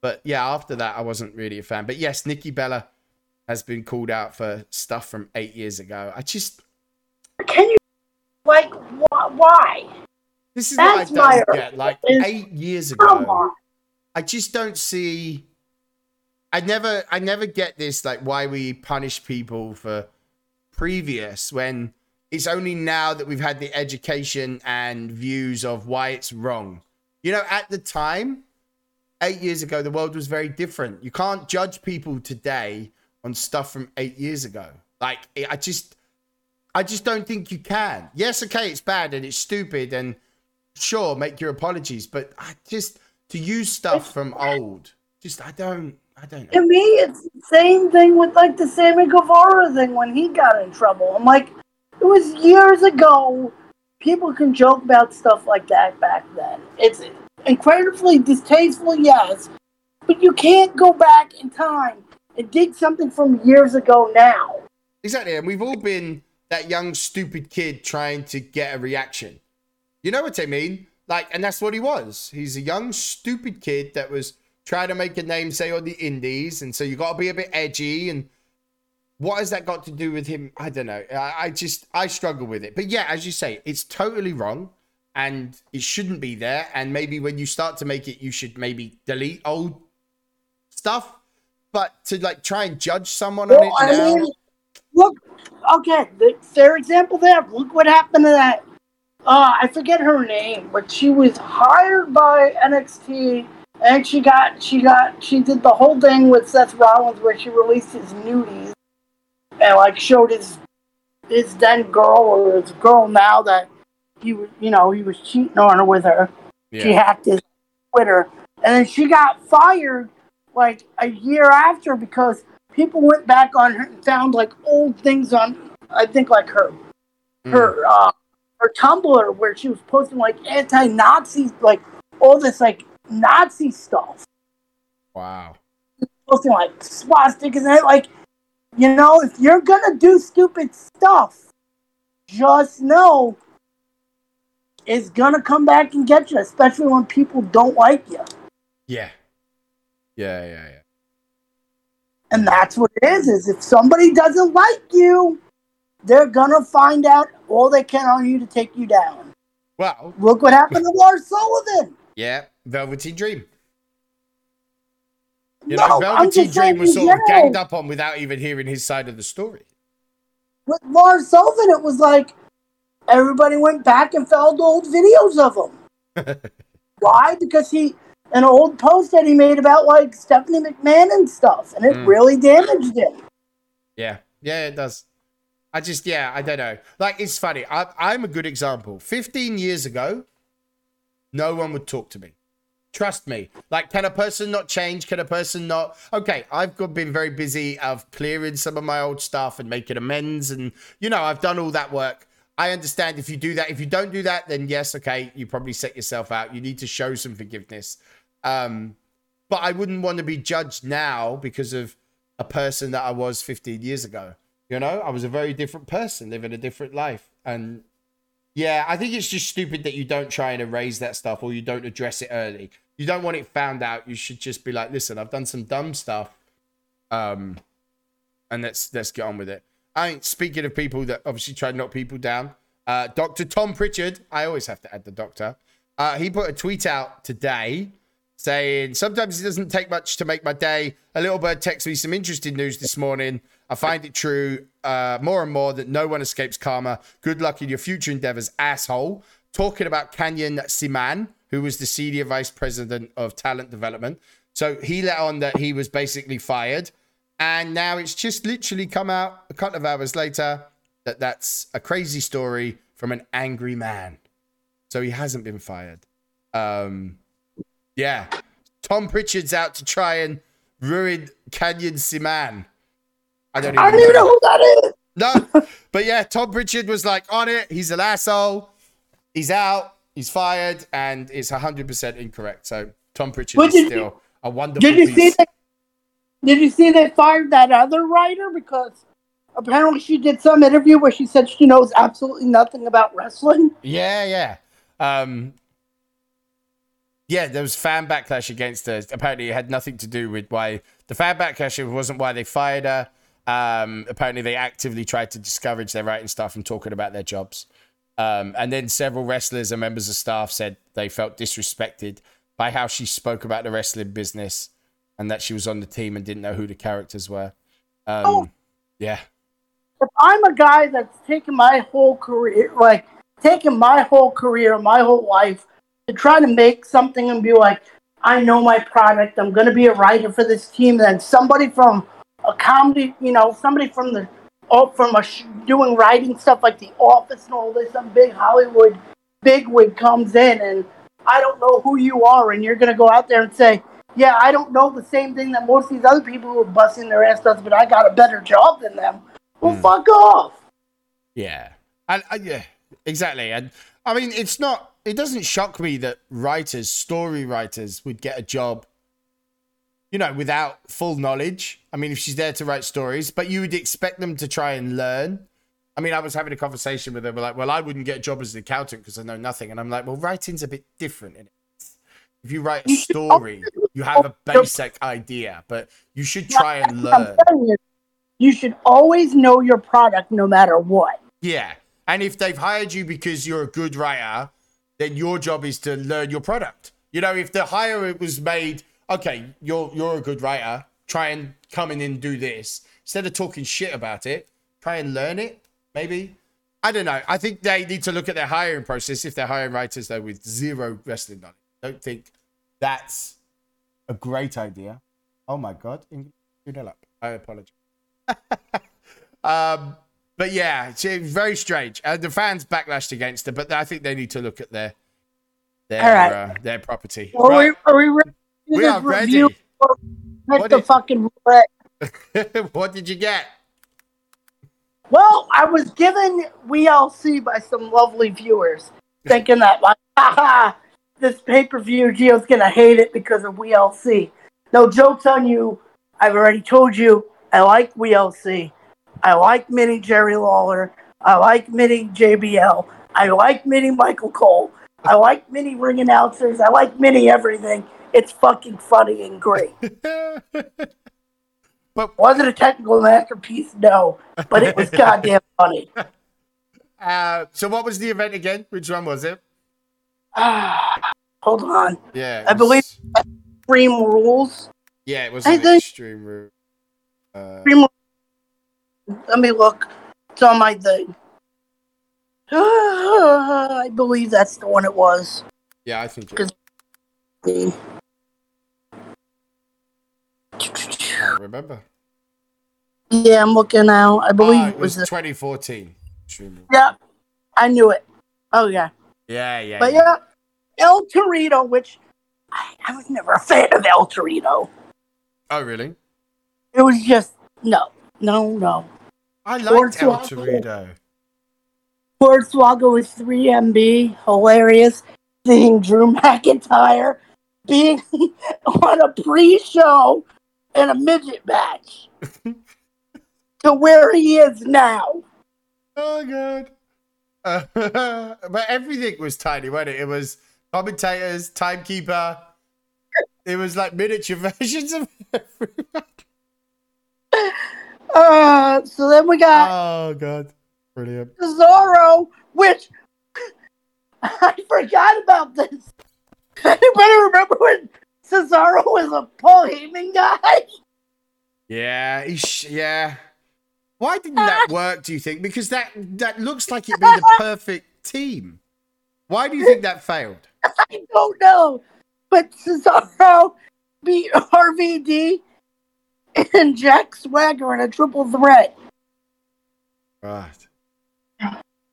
But yeah, after that, I wasn't really a fan. But yes, Nikki Bella has been called out for stuff from eight years ago. I just Can you like wh- why? this is That's what I don't get. Like is- eight years ago. I just don't see. I never, I never get this. Like why we punish people for previous when it's only now that we've had the education and views of why it's wrong. You know, at the time, eight years ago, the world was very different. You can't judge people today on stuff from eight years ago. Like, I just, I just don't think you can. Yes, okay, it's bad and it's stupid, and sure, make your apologies, but I just to use stuff from old, just I don't, I don't know. To me, it's the same thing with like the Sammy Guevara thing when he got in trouble. I'm like, it was years ago. People can joke about stuff like that back then. It's incredibly distasteful, yes, but you can't go back in time and dig something from years ago now. Exactly, and we've all been that young stupid kid trying to get a reaction. You know what I mean? Like, and that's what he was. He's a young stupid kid that was trying to make a name, say, on the indies, and so you got to be a bit edgy. And what has that got to do with him? I don't know. I, I just I struggle with it. But yeah, as you say, it's totally wrong, and it shouldn't be there. And maybe when you start to make it, you should maybe delete old stuff. But to like try and judge someone on Well, it I now, mean, look, okay, the fair example there. Look what happened to that. Uh, I forget her name, but she was hired by NXT, and she got she got she did the whole thing with Seth Rollins where she released his nudies and like showed his his then girl or his girl now that he was you know he was cheating on her with her. She yeah, hacked his Twitter, and then she got fired like a year after because people went back on her and found like old things on I think like her Mm. her uh, her Tumblr where she was posting like anti-Nazi like all this like Nazi stuff, wow. posting like swastikas and like you know if you're gonna do stupid stuff, just know it's gonna come back and get you, especially when people don't like you. Yeah. Yeah, yeah, yeah. And that's what it is, is if somebody doesn't like you, they're gonna find out all they can on you to take you down. Well, Look what happened to Lars Sullivan. yeah, Velveteen Dream. You no, know, Velveteen Dream was sort of ganged up on without even hearing his side of the story. With Lars Sullivan, it was like everybody went back and found old videos of him. Why? Because he an old post that he made about like Stephanie McMahon and stuff, and it Mm. really damaged him. Yeah, yeah, it does. I just, yeah, I don't know. Like, it's funny. I, I'm a good example. 15 years ago, no one would talk to me. Trust me. Like, can a person not change? Can a person not? Okay, I've got, been very busy of clearing some of my old stuff and making amends. And, you know, I've done all that work. I understand if you do that. If you don't do that, then yes, okay, you probably set yourself out. You need to show some forgiveness. Um, but I wouldn't want to be judged now because of a person that I was 15 years ago. You know, I was a very different person living a different life. And yeah, I think it's just stupid that you don't try and erase that stuff or you don't address it early. You don't want it found out. You should just be like, listen, I've done some dumb stuff. Um, and let's let's get on with it. I mean, speaking of people that obviously try to knock people down, uh, Dr. Tom Pritchard, I always have to add the doctor. Uh, he put a tweet out today saying, Sometimes it doesn't take much to make my day. A little bird texts me some interesting news this morning. I find it true uh, more and more that no one escapes karma. Good luck in your future endeavors, asshole. Talking about Canyon Ceman, who was the senior vice president of talent development. So he let on that he was basically fired. And now it's just literally come out a couple of hours later that that's a crazy story from an angry man. So he hasn't been fired. Um, yeah. Tom Pritchard's out to try and ruin Canyon Ceman. I don't even, I even know who that is. No, but yeah, Tom Pritchard was like on it. He's an asshole. He's out. He's fired, and it's 100% incorrect. So Tom Pritchard is did you- still a wonderful Did you see that? Did you see they fired that other writer because apparently she did some interview where she said she knows absolutely nothing about wrestling? Yeah, yeah. Um, yeah, there was fan backlash against her. Apparently, it had nothing to do with why the fan backlash wasn't why they fired her. Um, apparently, they actively tried to discourage their writing staff from talking about their jobs. Um, and then several wrestlers and members of staff said they felt disrespected by how she spoke about the wrestling business and that she was on the team and didn't know who the characters were. Um, Oh. Yeah. If I'm a guy that's taken my whole career, like taken my whole career, my whole life to try to make something and be like, I know my product. I'm going to be a writer for this team. And then somebody from a comedy, you know, somebody from the oh, from a sh- doing writing stuff like The Office and all this, some big Hollywood bigwig comes in, and I don't know who you are, and you're going to go out there and say, yeah, I don't know the same thing that most of these other people who are busting their ass does, but I got a better job than them. Well, Hmm. fuck off. Yeah, and uh, yeah, exactly. And I mean, it's not. It doesn't shock me that writers, story writers, would get a job. You know, without full knowledge. I mean, if she's there to write stories, but you would expect them to try and learn. I mean, I was having a conversation with them. We're like, well, I wouldn't get a job as an accountant because I know nothing. And I'm like, well, writing's a bit different. In it. If you write a story, you have a basic idea, but you should try and learn. you, you should always know your product no matter what. Yeah. And if they've hired you because you're a good writer, then your job is to learn your product. You know, if the hire it was made, okay, you're you're a good writer, try and come in and do this. Instead of talking shit about it, try and learn it, maybe. I don't know. I think they need to look at their hiring process if they're hiring writers though with zero wrestling knowledge. Don't think that's a great idea. Oh my god. I apologize. um but yeah, it's uh, very strange. Uh, the fans backlashed against her, but I think they need to look at their their All right. uh, their property. Are, Right. we, are we ready We are ready. What the is- fucking what did you get? Well, I was given WLC by some lovely viewers, thinking that like, haha, this pay per view, Gio's gonna hate it because of WLC. No jokes on you. I've already told you I like WLC. I like Mini Jerry Lawler. I like Mini JBL. I like Mini Michael Cole. I like Mini ring announcers. I like Mini everything. It's fucking funny and great. but Was it a technical masterpiece? No, but it was goddamn funny. uh, so what was the event again? Which one was it? Ah, hold on. Yeah, I believe- Extreme Rules. Yeah, it was I think- extreme Rules. Uh, Extreme Let me look. It's on my thing. I believe that's the one it was. yeah, I think it Because- remember. Yeah, I'm looking now. I believe Ah, it was. the- 2014. Yeah, I knew it. Oh yeah, Yeah, yeah. but yeah, El Torito, which I, I was never a fan of El Torito. Oh, really? It was just no, no, no. I liked El. Torito. Hornswoggle with 3MB, hilarious. Seeing Drew McIntyre being on a pre-show in a midget match to where he is now. Oh god. Uh, but everything was tiny, wasn't it? It was commentators, timekeeper. It was like miniature versions of everyone. Uh, so then we got Oh god. Brilliant. Cesaro, which I forgot about this. Anybody remember when Cesaro was a Paul Heyman guy? Yeah, sh- yeah. Why didn't that work, do you think? Because that that looks like it'd be the perfect team. Why do you think that failed? I don't know. But Cesaro beat RVD and Jack Swagger in a triple threat. Right.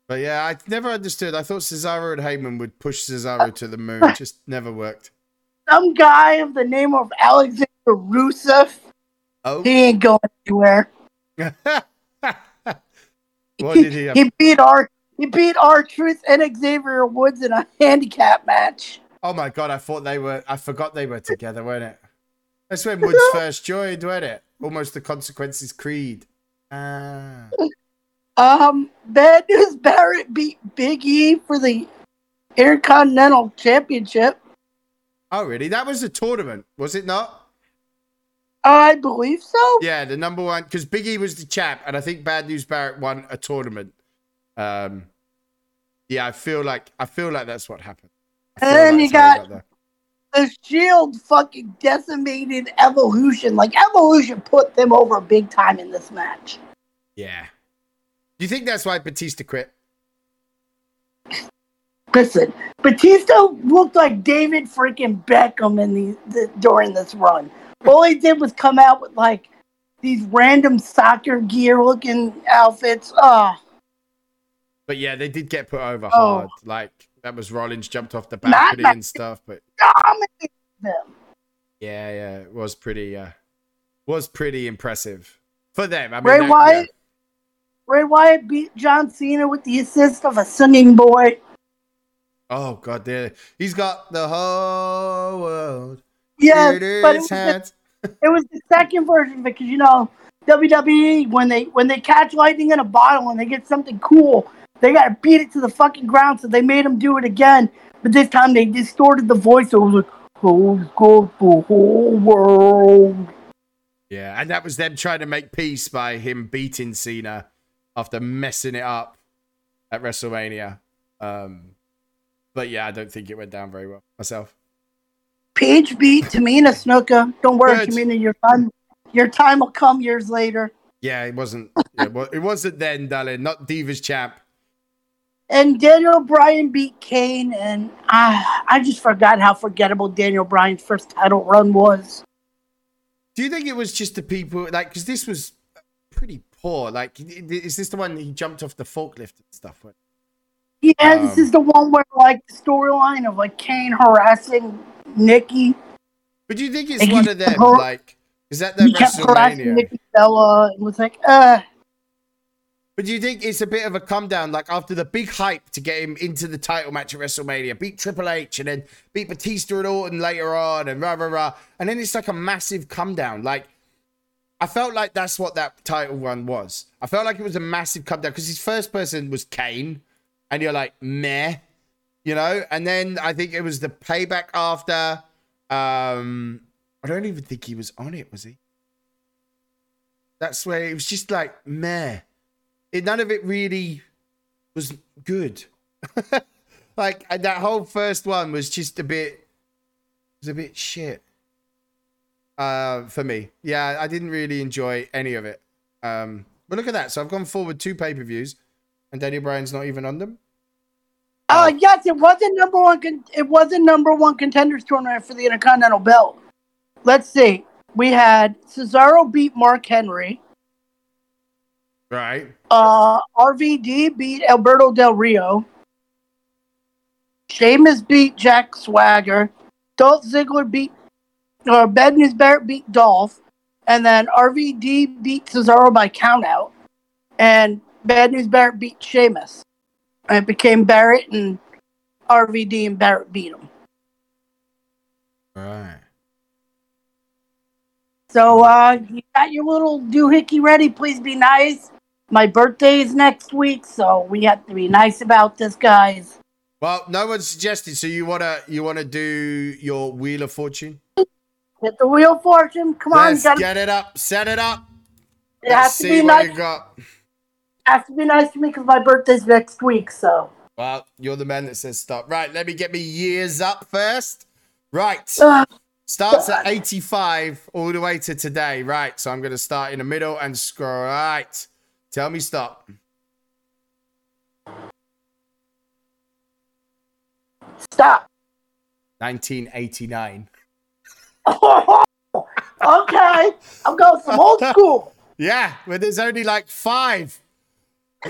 But yeah, I never understood. I thought Cesaro and Heyman would push Cesaro to the moon. It just never worked. Some guy of the name of Alexander Rusev, Oh. he ain't going anywhere. what did he have? He beat our he beat R-Truth and Xavier Woods in a handicap match. Oh my god, I thought they were I forgot they were together, weren't it? That's when Woods first joined, wasn't it? Almost the consequences creed. Ah. Um, Bad News Barrett beat Big E for the Intercontinental Championship. Oh, really? That was a tournament, was it not? I believe so. Yeah, the number one because Biggie was the champ, and I think Bad News Barrett won a tournament. Um, yeah, I feel like I feel like that's what happened. And then you that's how we got-. The Shield fucking decimated Evolution. Like Evolution put them over big time in this match. yeah. Do you think that's why Batista quit? Listen, Batista looked like David freaking Beckham in the, the during this run. All he did was come out with like these random soccer gear looking outfits. Oh, But yeah, they did get put over Oh. hard. Like that was Rollins jumped off the Not balcony that- and stuff. But dominated them. yeah, yeah, it was pretty, uh, was pretty impressive for them. I mean, Bray that- Wyatt, Bray Wyatt beat John Cena with the assist of a singing boy. Oh god, there he's got the whole world. In but it was, the, it was the second version because you know WWE when they when they catch lightning in a bottle and they get something cool, they gotta beat it to the fucking ground. So they made him do it again, but this time they distorted the voice. So it was like, "Who's got the whole world?" Yeah, and that was them trying to make peace by him beating Cena after messing it up at WrestleMania. Um, but yeah, I don't think it went down very well myself. Paige beat Tamina Snuka. Don't worry, Good. Tamina, your time your time will come years later. Yeah, it wasn't. yeah, well, it wasn't then, darling. Not Divas champ. And Daniel Bryan beat Kane, and I, I just forgot how forgettable Daniel Bryan's first title run was. Do you think it was just the people like because this was pretty poor? Like, is this the one that he jumped off the forklift and stuff? with? Yeah, this Um, is the one where like the storyline of like Kane harassing Nikki. But do you think it's Like, one of them? har- Like, is that the He kept harassing WrestleMania? Nikki Bella and was like, uh, But do you think it's a bit of a come down, like after the big hype to get him into the title match at WrestleMania, beat Triple H and then beat Batista and Orton later on and rah rah rah, and then it's like a massive come down. Like I felt like that's what that title run was. I felt like it was a massive come down because his first person was Kane, and you're like meh, you know. And then I think it was the payback after. Um, I don't even think he was on it, was he? That's where it was just like meh it, none of it really was good. like and that whole first one was just a bit was a bit shit. Uh for me. Yeah, I didn't really enjoy any of it. Um but look at that. So I've gone forward two pay-per-views and Daniel Bryan's not even on them. uh, yes, it was a number one. Con- it was a number one contenders tournament for the Intercontinental Belt. Let's see. We had Cesaro beat Mark Henry. Right. Uh, RVD beat Alberto Del Rio. Sheamus beat Jack Swagger. Dolph Ziggler beat, or Bad News Barrett beat Dolph. And then RVD beat Cesaro by countout. And Bad News Barrett beat Sheamus. And it became Barrett and RVD and Barrett beat him. Right. So uh, you got your little doohickey ready. Please be nice. My birthday is next week, so we have to be nice about this, guys. Well, no one suggested. So you wanna you wanna do your Wheel of Fortune? Hit the wheel of fortune. Come on, Let's gotta, get it up, set it up. it has Let's to see be nice. you got. Has to be nice to me because my birthday's next week. So Well, you're the man that says stop. Right, let me get me years up first. Right. Ugh. Ah. Starts at 85 all the way to today. Right. So I'm going to start in the middle and scroll. Right. Tell me stop. stop. 1989. okay, I'm going some old school. Yeah, but there's only like five.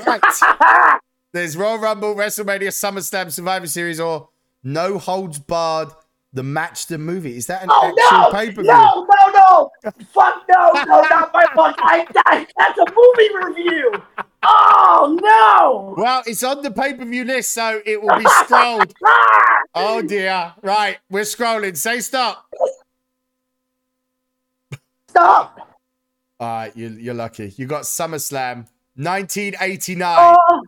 Right. there's Royal Rumble, WrestleMania, SummerSlam, Survivor Series, or No Holds Barred, the match, the movie. Is that an Oh actual no! pay per view? No, no, no! Fuck no, no, not my fuck. I, I, that's a movie review. Oh no! Well, it's on the pay per view list, so it will be scrolled. Ah! Oh dear. Right, we're scrolling. Say stop. Stop. All right, you, you're lucky. You got SummerSlam 1989. Oh,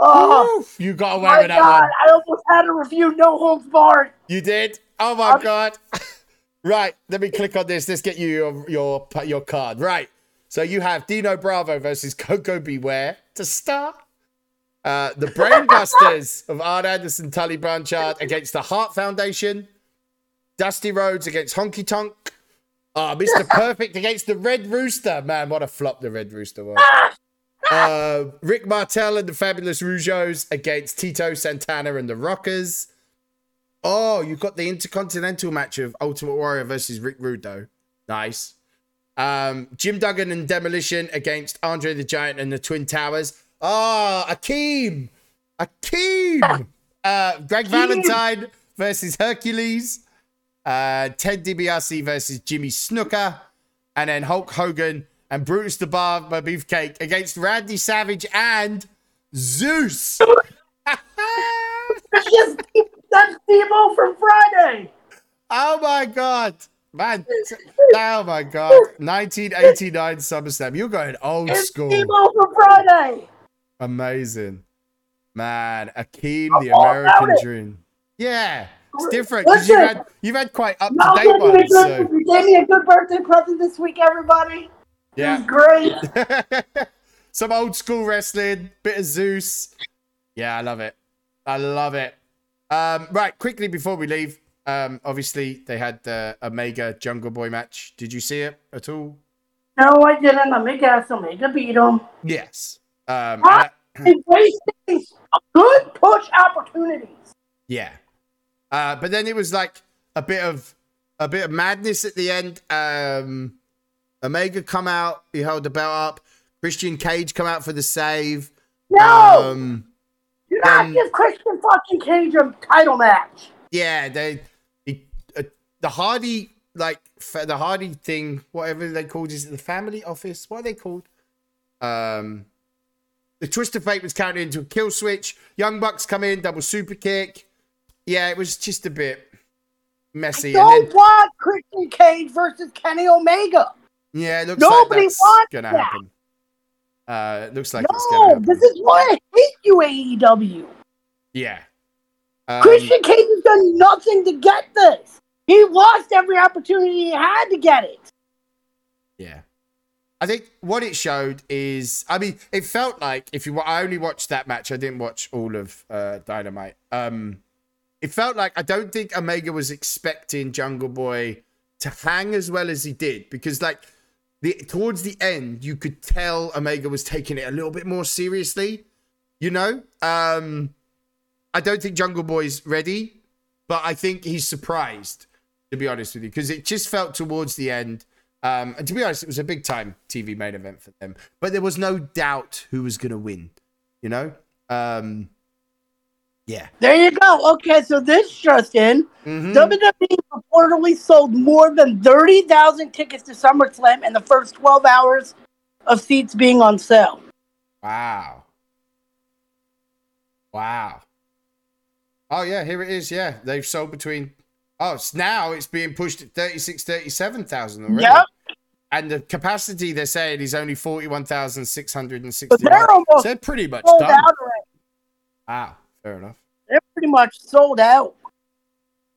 oh Woo! you got away my with that God. one. I almost had to review No Holds Barred. You did? Oh my I'm- god! right, let me click on this. Let's get you your your your card. Right. So you have Dino Bravo versus Koko B. Ware to start. Uh, the Brainbusters of Arn Anderson, Tully Blanchard against the Heart Foundation. Dusty Rhodes against Honky Tonk. Ah, Mr. Perfect against the Red Rooster. Man, what a flop the Red Rooster was. Uh, Rick Martel and the Fabulous Rougeaus against Tito Santana and the Rockers. Oh, you've got the Intercontinental match of Ultimate Warrior versus Rick Rude. Nice. Um, Jim Duggan and Demolition against Andre the Giant and the Twin Towers. Ah, Akeem. Akeem. Uh, Greg Valentine versus Hercules. Uh, Ted DiBiase versus Jimmy Snuka. And then Hulk Hogan and Brutus the Barber Beefcake against Randy Savage and Zeus. That's just that's Deebo from Friday. Oh my god. Man, oh my god. 1989 SummerSlam. You're going old It's school. Deebo from Friday. Amazing. Man, Akeem, the I'm American. Dream. Yeah. It's different because you've had you've had quite up to date gave, me a ones. So you gave me a good birthday present this week, everybody. Yeah. great. Some old school wrestling, bit of Zeus. Yeah, I love it. I love it. Um, right, quickly before we leave, um, obviously they had the Omega Jungle Boy match. Did you see it at all? No, I didn't. Omega Omega beat him. Yes. Um, He good push opportunities. yeah. Uh, but then it was like a bit of a bit of madness at the end. Um, Omega come out, he held the belt up. Christian Cage come out for the save. No, Um, do not then- give Christian fucking Cage a title match. Yeah, they, he, uh, the Hardy like the Hardy thing, whatever they called, is it the family office? What are they called? Um, the twist of fate was counted into a kill switch. Young Bucks come in, double super kick. Yeah, it was just a bit messy. I Don't And then, want Christian Cage versus Kenny Omega. Yeah, it looks Nobody like that's gonna that. happen. Uh, it looks like it's gonna No, happen. this is why I hate you, AEW. yeah. Um, Christian Cage has done nothing to get this. He lost every opportunity he had to get it. Yeah. I think what it showed is, I mean, it felt like if you, I only watched that match, I didn't watch all of uh, Dynamite. Um, it felt like I don't think Omega was expecting Jungle Boy to hang as well as he did because, like, the towards the end, you could tell Omega was taking it a little bit more seriously. You know, um, I don't think Jungle Boy's ready, but I think he's surprised. To be honest with you, because it just felt towards the end. Um, and to be honest, it was a big time TV main event for them. But there was no doubt who was going to win. You know? Um, yeah. There you go. Okay, so this just in. Mhm. WWE reportedly sold more than 30,000 tickets to SummerSlam in the first 12 hours of seats being on sale. Wow. Wow. Oh, yeah, here it is. Yeah, they've sold between. Oh, it's now it's being pushed at 36, 37,000 already. Yep. And the capacity they're saying is only 41,660. But they're almost So they're pretty much sold done. out already. Wow. Fair enough. They're pretty much sold out.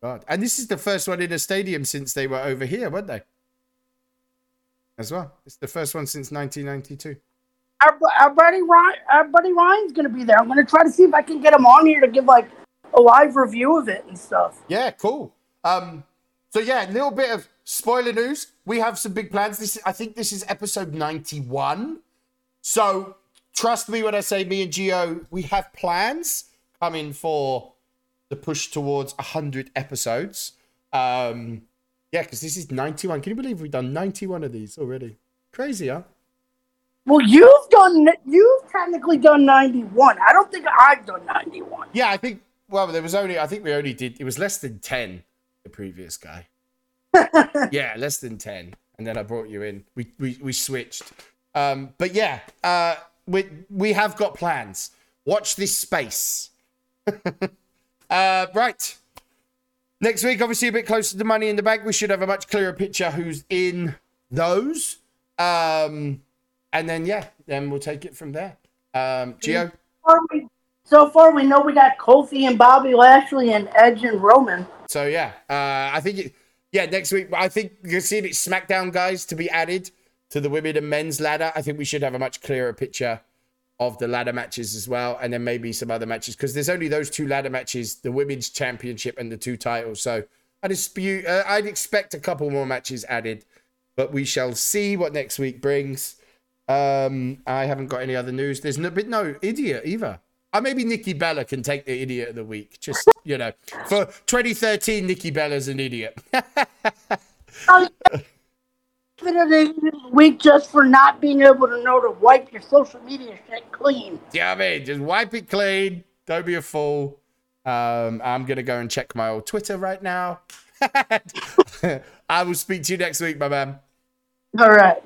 God. And this is the first one in a stadium since they were over here, weren't they? As well. It's the first one since 1992. Our, our buddy Ryan, our buddy Ryan's gonna be there. I'm gonna try to see if I can get him on here to give like a live review of it and stuff. Yeah, cool. Um, so yeah, a little bit of spoiler news. We have some big plans. This, I think, this is episode 91. So trust me when I say me and Gio, we have plans coming for the push towards 100 episodes. Um, yeah, because this is 91. Can you believe we've done 91 of these already? Crazy, huh? Well, you've done you've technically done 91. I don't think I've done 91. Yeah, I think. Well, there was only. I think we only did. It was less than ten. The previous guy. yeah, less than ten, and then I brought you in. We we we switched. Um, but yeah, uh, we we have got plans. Watch this space. uh, right. Next week, obviously, a bit closer to the Money in the Bank, we should have a much clearer picture who's in those. Um, and then yeah, then we'll take it from there. Um, Gio. So far, we, so far, we know we got Kofi and Bobby Lashley and Edge and Roman. So yeah, uh, I think it, yeah next week. I think you're seeing it SmackDown guys to be added to the women and men's ladder. I think we should have a much clearer picture of the ladder matches as well, and then maybe some other matches because there's only those two ladder matches: the women's championship and the two titles. So I dispute. Uh, I'd expect a couple more matches added, but we shall see what next week brings. Um, I haven't got any other news. There's no, but no idiot either. Uh, maybe Nikki Bella can take the idiot of the week. Just you know, for 2013, Nikki Bella's an idiot. A week just for not being able to know to wipe your social media shit clean. Yeah, I mean, just wipe it clean. Don't be a fool. Um, I'm gonna go and check my old Twitter right now. I will speak to you next week, my man. All right.